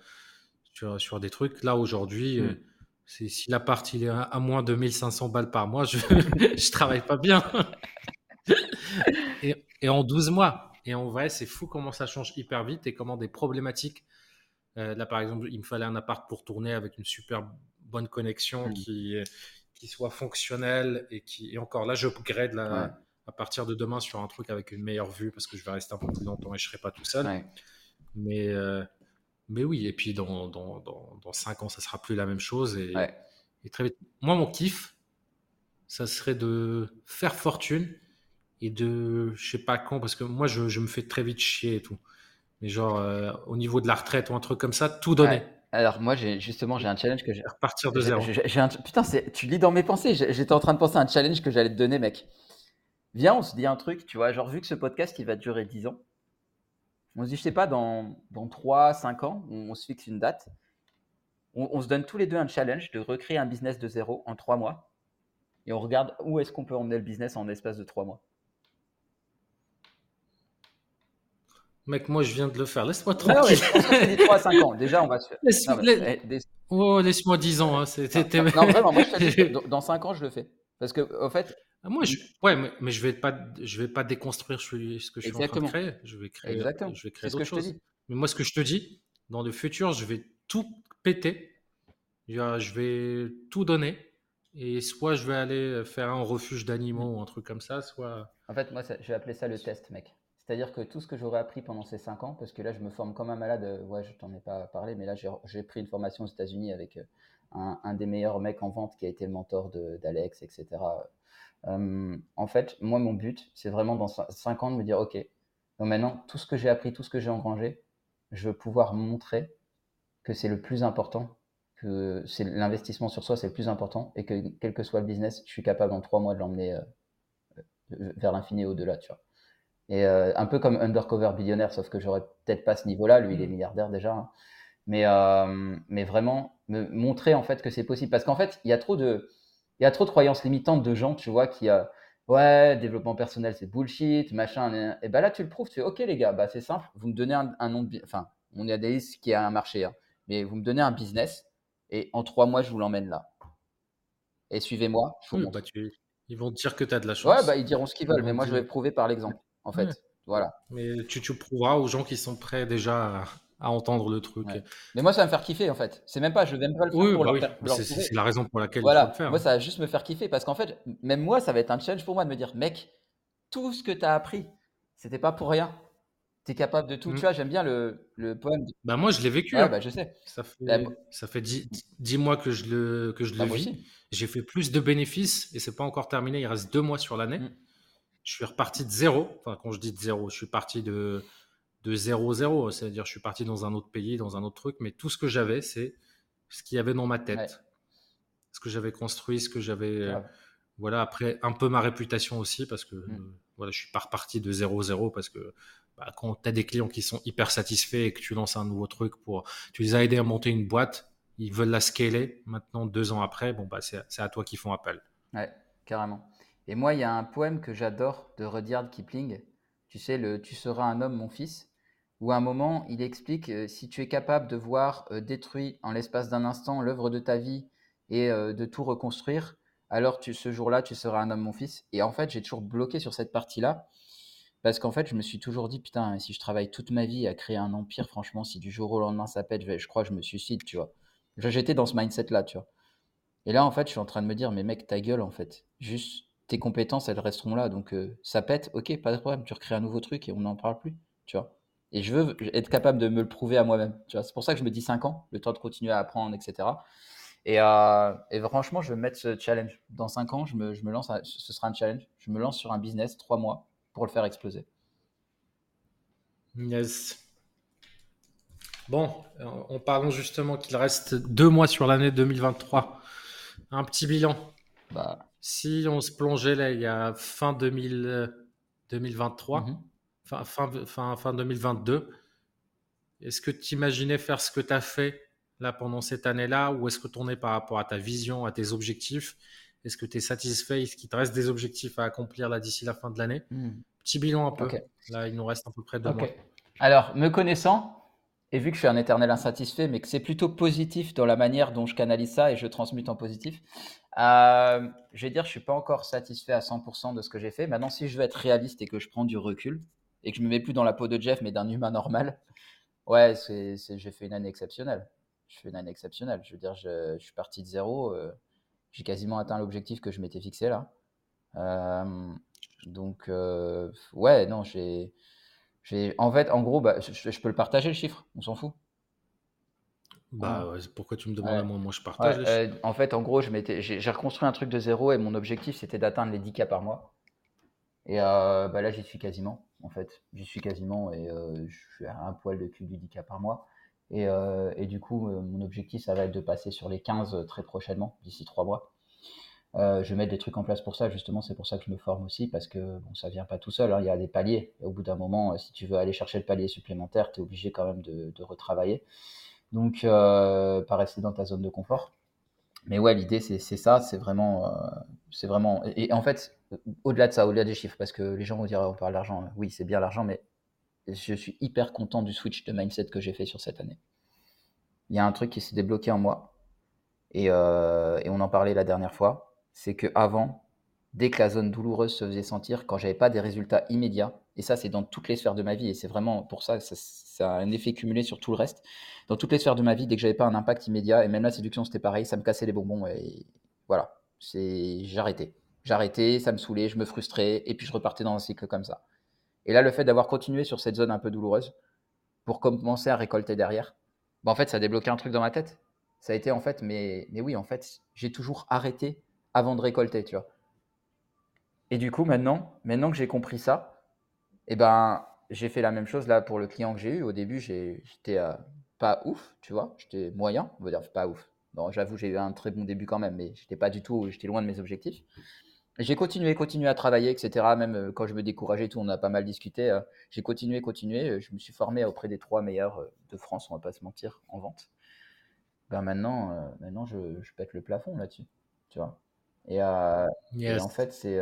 sur, sur, des trucs. Là, aujourd'hui, euh, hmm. si l'appart il est à, moins de 1500 balles par mois, je ne travaille pas bien. et, et, en 12 mois. Et en vrai, c'est fou comment ça change hyper vite et comment des problématiques. Euh, là, par exemple, il me fallait un appart pour tourner avec une super bonne connexion hmm. qui qui soit fonctionnel et qui et encore là je grade la, à partir de demain sur un truc avec une meilleure vue parce que je vais rester un peu plus longtemps et je serai pas tout seul. Mais euh, mais oui et puis dans, dans, dans, dans, cinq ans ça sera plus la même chose et, et, très vite. Moi mon kiff ça serait de faire fortune et de je sais pas quand parce que moi je, je me fais très vite chier et tout. Mais genre euh, au niveau de la retraite ou un truc comme ça tout donner alors moi, j'ai justement, j'ai un challenge que j'ai. Repartir de zéro. J'ai un... Putain, tu lis dans mes pensées. J'étais en train de penser à un challenge que j'allais te donner, mec. Viens, on se dit un truc, tu vois, genre vu que ce podcast, il va durer 10 ans, on se dit, je sais pas, dans, dans 3, 5 ans, on, se fixe une date, on, se donne tous les deux un challenge de recréer un business de zéro en 3 mois, et on regarde où est-ce qu'on peut emmener le business en espace de 3 mois. Mec, moi, je viens de le faire. Laisse-moi tranquille. Ouais, 3 à 5 ans. Déjà, on va se faire. Laisse, eh, oh, laisse-moi 10 ans. Hein. Non, vraiment, moi, je te dans 5 ans, je le fais. Parce que, au fait. Ah, moi, je... ouais, mais, mais, je vais pas, je vais pas déconstruire ce que je suis en train de créer. Je vais créer, Exactement. Je vais créer d'autres choses. Mais moi, ce que je te dis, dans le futur, je vais tout péter. Je vais tout donner. Et soit je vais aller faire un refuge d'animaux ou un truc comme ça, soit. En fait, moi, je vais appeler ça le test, mec. C'est-à-dire que tout ce que j'aurais appris pendant ces cinq ans, parce que là, je me forme comme un malade, euh, ouais, je t'en ai pas parlé, mais là, j'ai pris une formation aux États-Unis avec euh, un, des meilleurs mecs en vente qui a été le mentor d'Alex, etc. Euh, en fait, moi, mon but, c'est vraiment dans cinq ans de me dire, OK, maintenant, tout ce que j'ai appris, tout ce que j'ai engrangé, je veux pouvoir montrer que c'est le plus important, que c'est l'investissement sur soi, c'est le plus important, et que quel que soit le business, je suis capable en trois mois de l'emmener vers l'infini et au-delà, tu vois. Et euh, un peu comme Undercover Billionnaire, sauf que j'aurais peut-être pas ce niveau-là. Lui, il est mm. milliardaire déjà. Hein. Mais, euh, mais vraiment, me montrer en fait que c'est possible. Parce qu'en fait, il y a trop de, il y a trop de croyances limitantes de gens, tu vois, qui euh, ouais, développement personnel, c'est bullshit, machin. Et ben là, tu le prouves. Tu fais, ok, les gars, bah, c'est simple. Vous me donnez un, nom de, enfin, on y a des qui a un marché, hein. mais vous me donnez un business et en trois mois, je vous l'emmène là. Et suivez-moi. Bah, ils vont te dire que tu as de la chance. Ouais, bah, ils diront ce qu'ils veulent, mais moi, je vais prouver par l'exemple en fait. Voilà. Mais tu, tu prouveras aux gens qui sont prêts déjà à, entendre le truc. Mais moi, ça va me faire kiffer en fait. C'est même pas, je vais même pas le faire pour bah leur, C'est la raison pour laquelle voilà. le faire. Moi, ça va juste me faire kiffer parce qu'en fait, même moi, ça va être un challenge pour moi de me dire, mec, tout ce que tu as appris, c'était pas pour rien. Tu es capable de tout. Tu mmh. vois, j'aime bien le, le poème. Bah moi, je l'ai vécu. Ouais, hein. bah, je sais. Ça fait, bah, ça fait 10, mois que je le, que je le bah, vis. J'ai fait plus de bénéfices et c'est pas encore terminé. Il reste deux mois sur l'année. Mmh je suis reparti de zéro. Enfin, quand je dis de zéro, je suis parti de, de zéro, zéro. C'est-à-dire, je suis parti dans un autre pays, dans un autre truc. Mais tout ce que j'avais, c'est ce qu'il y avait dans ma tête. Ce que j'avais construit, ce que j'avais. Euh, voilà, après, un peu ma réputation aussi, parce que mm. euh, voilà, je suis pas reparti de zéro, zéro, parce que bah, quand tu as des clients qui sont hyper satisfaits et que tu lances un nouveau truc pour. Tu les as aidés à monter une boîte, ils veulent la scaler. Maintenant, deux ans après, bon, bah, c'est à toi qu'ils font appel. Ouais, carrément. Et moi, il y a un poème que j'adore de Rudyard Kipling. Tu sais, le Tu seras un homme, mon fils, où à un moment, il explique euh, si tu es capable de voir euh, détruit en l'espace d'un instant l'œuvre de ta vie et euh, de tout reconstruire, alors ce jour-là, tu seras un homme, mon fils. Et en fait, j'ai toujours bloqué sur cette partie-là. Parce qu'en fait, je me suis toujours dit, putain, si je travaille toute ma vie à créer un empire, franchement, si du jour au lendemain ça pète, je, je crois que je me suicide, tu vois. J'étais dans ce mindset-là, tu vois. Et là, en fait, je suis en train de me dire, mais mec, ta gueule, en fait. Juste, tes compétences, elles resteront là. Donc, euh, ça pète, ok, pas de problème. Tu recrées un nouveau truc et on n'en parle plus, tu vois. Et je veux être capable de me le prouver à moi-même. C'est pour ça que je me dis 5 ans, le temps de continuer à apprendre, etc. Euh, et, franchement, je vais mettre ce challenge. Dans 5 ans, je me, lance, ce sera un challenge. Je me lance sur un business 3 mois pour le faire exploser. Yes. Bon, en parlant justement qu'il reste 2 mois sur l'année 2023, un petit bilan. Bah. Si on se plongeait là, il y a fin 2000, 2023, mhm. fin, fin, fin, 2022, est-ce que tu imaginais faire ce que tu as fait là pendant cette année-là ou est-ce que tu en es par rapport à ta vision, à tes objectifs Est-ce que tu es satisfait Est-ce qu'il te reste des objectifs à accomplir là d'ici la fin de l'année? Hmm. Petit bilan un peu. Là, il nous reste à peu près deux mois. Alors, me connaissant, et vu que je suis un éternel insatisfait, mais que c'est plutôt positif dans la manière dont je canalise ça et je transmute en positif, euh, je vais dire, je suis pas encore satisfait à 100% de ce que j'ai fait. Maintenant, si je veux être réaliste et que je prends du recul et que je me mets plus dans la peau de Jeff, mais d'un humain normal, ouais, c'est, j'ai fait une année exceptionnelle je fais une année exceptionnelle. Je veux dire, je, suis parti de zéro. Euh, j'ai quasiment atteint l'objectif que je m'étais fixé là. Euh, donc, ouais, non, j'ai. En fait, en gros, bah, je, peux le partager le chiffre, on s'en fout. Bah, pourquoi tu me demandes à moi? Moi, je partage. en fait, en gros, j'ai reconstruit un truc de zéro et mon objectif, c'était d'atteindre les 10 cas par mois. Et bah, là, j'y suis quasiment, en fait. J'y suis quasiment et je suis à un poil de cul du 10 cas par mois. Euh, et, du coup, euh, mon objectif, ça va être de passer sur les 15 euh, très prochainement, d'ici trois mois. je vais mettre des trucs en place pour ça, justement, c'est pour ça que je me forme aussi, parce que bon, ça vient pas tout seul, hein. il y a des paliers. Et au bout d'un moment, si tu veux aller chercher le palier supplémentaire, tu es obligé quand même de, retravailler. Donc, pas rester dans ta zone de confort. Mais ouais, l'idée, c'est ça, c'est vraiment, c'est vraiment. Et, en fait, au-delà de ça, au-delà des chiffres, parce que les gens vont dire, on parle d'argent, oui, c'est bien l'argent, mais je suis hyper content du switch de mindset que j'ai fait sur cette année. Il y a un truc qui s'est débloqué en moi, et, euh, on en parlait la dernière fois, c'est que avant, dès que la zone douloureuse se faisait sentir, quand j'avais pas des résultats immédiats, et ça c'est dans toutes les sphères de ma vie, et c'est vraiment pour ça que ça, a un effet cumulé sur tout le reste, dans toutes les sphères de ma vie, dès que j'avais pas un impact immédiat, et même la séduction c'était pareil, ça me cassait les bonbons, et voilà, c'est j'arrêtais. J'arrêtais, ça me saoulait, je me frustrais, et puis je repartais dans un cycle comme ça. Et là, le fait d'avoir continué sur cette zone un peu douloureuse pour commencer à récolter derrière, bah en fait, ça a débloqué un truc dans ma tête. Ça a été en fait, mais, mais oui, en fait, j'ai toujours arrêté avant de récolter, tu vois. Et du coup, maintenant, maintenant que j'ai compris ça, eh ben, j'ai fait la même chose là pour le client que j'ai eu. Au début, j'étais euh, pas ouf, tu vois. J'étais moyen, on va dire pas ouf. Bon, j'avoue, j'ai eu un très bon début quand même, mais j'étais pas du tout, j'étais loin de mes objectifs. J'ai continué, continué à travailler, etc. Même euh, quand je me décourageais, tout, on a pas mal discuté. Euh, j'ai continué, continué. Je me suis formé auprès des trois meilleurs de France, on va pas se mentir, en vente. Ben maintenant, maintenant je, pète le plafond là-dessus, tu vois. Et, en fait, c'est.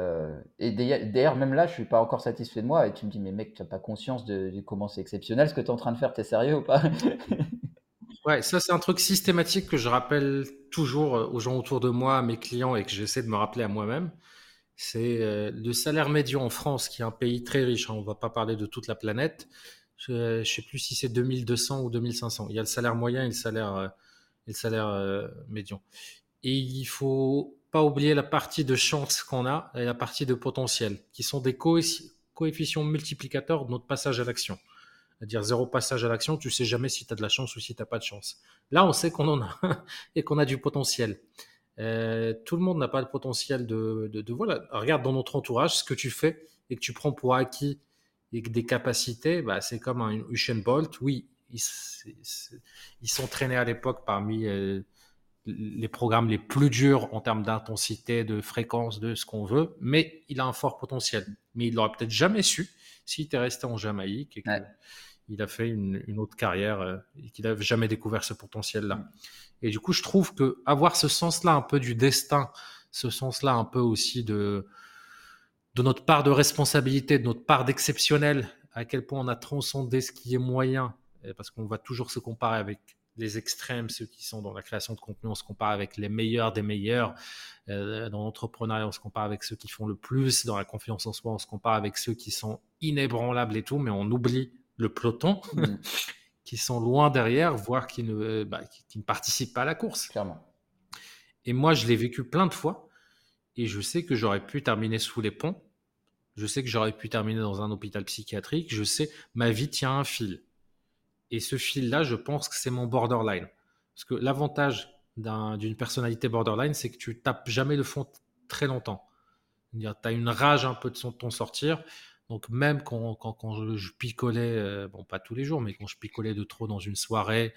et d'ailleurs, même là, je suis pas encore satisfait de moi. Et tu me dis, mais mec, tu n'as pas conscience de, comment c'est exceptionnel ce que tu es en train de faire, tu es sérieux ou pas? Ouais, ça c'est un truc systématique que je rappelle toujours aux gens autour de moi, à mes clients, et que j'essaie de me rappeler à moi-même c'est euh, le salaire médian en France, qui est un pays très riche. Hein, on ne va pas parler de toute la planète. Je ne sais plus si c'est 2200 ou 2500. Il y a le salaire moyen et le salaire, euh, et le salaire euh, médian. Et il faut pas oublier la partie de chance qu'on a et la partie de potentiel, qui sont des coefficients multiplicateurs de notre passage à l'action. C'est-à-dire zéro passage à l'action, tu sais jamais si tu as de la chance ou si tu n'as pas de chance. Là, on sait qu'on en a et qu'on a du potentiel. Euh, tout le monde n'a pas le potentiel de, voilà. Regarde dans notre entourage ce que tu fais et que tu prends pour acquis et que des capacités, bah, c'est comme un Usain Bolt. Oui, ils s'entraînaient à l'époque parmi euh, les programmes les plus durs en termes d'intensité, de fréquence, de ce qu'on veut, mais il a un fort potentiel. Mais il l'aurait peut-être jamais su s'il était resté en Jamaïque et qu'il a fait une, une, autre carrière euh, et qu'il n'avait jamais découvert ce potentiel-là. Mm. Et du coup, je trouve que avoir ce sens-là un peu du destin, ce sens-là un peu aussi de, de notre part de responsabilité, de notre part d'exceptionnel, à quel point on a transcendé ce qui est moyen, parce qu'on va toujours se comparer avec les extrêmes, ceux qui sont dans la création de contenu, on se compare avec les meilleurs des meilleurs. Euh, dans l'entrepreneuriat, on se compare avec ceux qui font le plus. Dans la confiance en soi, on se compare avec ceux qui sont inébranlables et tout, mais on oublie le peloton. Mm. qui sont loin derrière, voire qui ne, bah, qui, ne participent pas à la course. Clairement. Et moi, je l'ai vécu plein de fois, et je sais que j'aurais pu terminer sous les ponts. Je sais que j'aurais pu terminer dans un hôpital psychiatrique. Je sais, ma vie tient un fil. Et ce fil-là, je pense que c'est mon borderline. Parce que l'avantage d'une personnalité borderline, c'est que tu tapes jamais le fond très longtemps. Tu as une rage un peu de ton sortir. Donc même quand, quand, je, picolais, euh, bon pas tous les jours, mais quand je picolais de trop dans une soirée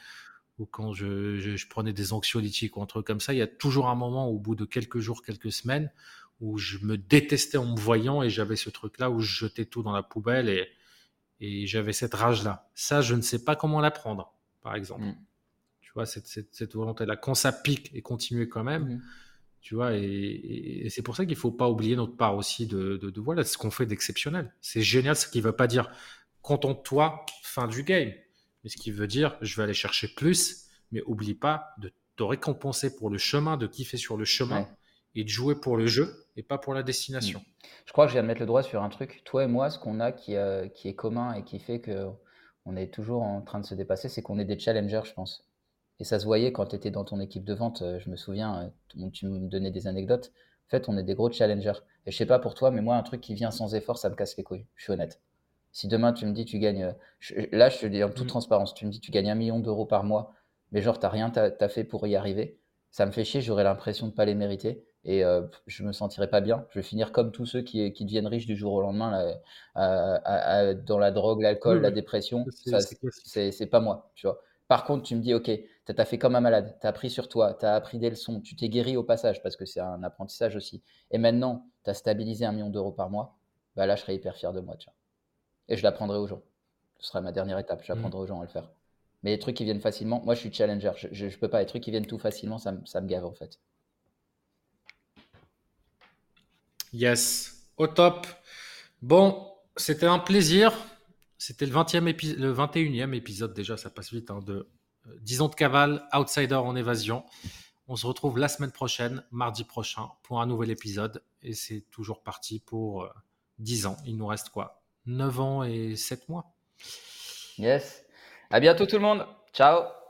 ou quand je, je, prenais des anxiolytiques ou un truc comme ça, il y a toujours un moment au bout de quelques jours, quelques semaines, où je me détestais en me voyant et j'avais ce truc-là où je jetais tout dans la poubelle et, et j'avais cette rage-là. Ça, je ne sais pas comment la prendre, par exemple. Mm. Tu vois, cette, cette, cette volonté-là. Quand ça pique et continuer quand même, mm. tu vois, et, c'est pour ça qu'il ne faut pas oublier notre part aussi de, de, de voilà, ce qu'on fait d'exceptionnel. C'est génial, ce qui ne veut pas dire contente-toi, fin du game. Mais ce qui veut dire, je vais aller chercher plus, mais oublie pas de te récompenser pour le chemin, de kiffer sur le chemin et de jouer pour le jeu et pas pour la destination. Mm. Je crois que je viens de mettre le doigt sur un truc. Toi et moi, ce qu'on a qui, euh, qui est commun et qui fait que on est toujours en train de se dépasser, c'est qu'on est des challengers, je pense. Et ça se voyait quand tu étais dans ton équipe de vente. Euh, je me souviens, euh, tu me donnais des anecdotes. En fait, on est des gros challengers. Et je sais pas pour toi, mais moi, un truc qui vient sans effort, ça me casse les couilles. Je suis honnête. Si demain tu me dis tu gagnes, là je te dis en toute mm. transparence, tu me dis tu gagnes un million d'euros par mois, mais genre t'as rien t'as fait pour y arriver, ça me fait chier, j'aurais l'impression de pas les mériter et euh, je me sentirais pas bien. Je vais finir comme tous ceux qui, qui deviennent riches du jour au lendemain là, dans la drogue, l'alcool, la dépression. C'est pas moi, tu vois. Par contre, tu me dis, ok, tu as fait comme un malade, tu as appris sur toi, tu as appris des leçons, tu t'es guéri au passage parce que c'est un apprentissage aussi. Et maintenant, tu as stabilisé un million d'euros par mois, bah là, je serais hyper fier de moi, tu vois. Et je l'apprendrai aux gens. Ce sera ma dernière étape, j'apprendrai mmh. aux gens à le faire. Mais les trucs qui viennent facilement, moi je suis challenger, je, je, peux pas, les trucs qui viennent tout facilement, ça, ça me gave en fait. Yes, au top. Bon, c'était un plaisir. C'était le, 20e le 21e épisode déjà, ça passe vite, hein, de 10 euh, ans de cavale, Outsider en évasion. On se retrouve la semaine prochaine, mardi prochain, pour un nouvel épisode. Et c'est toujours parti pour 10 euh, ans. Il nous reste quoi? 9 ans et 7 mois? Yes. À bientôt tout le monde. Ciao.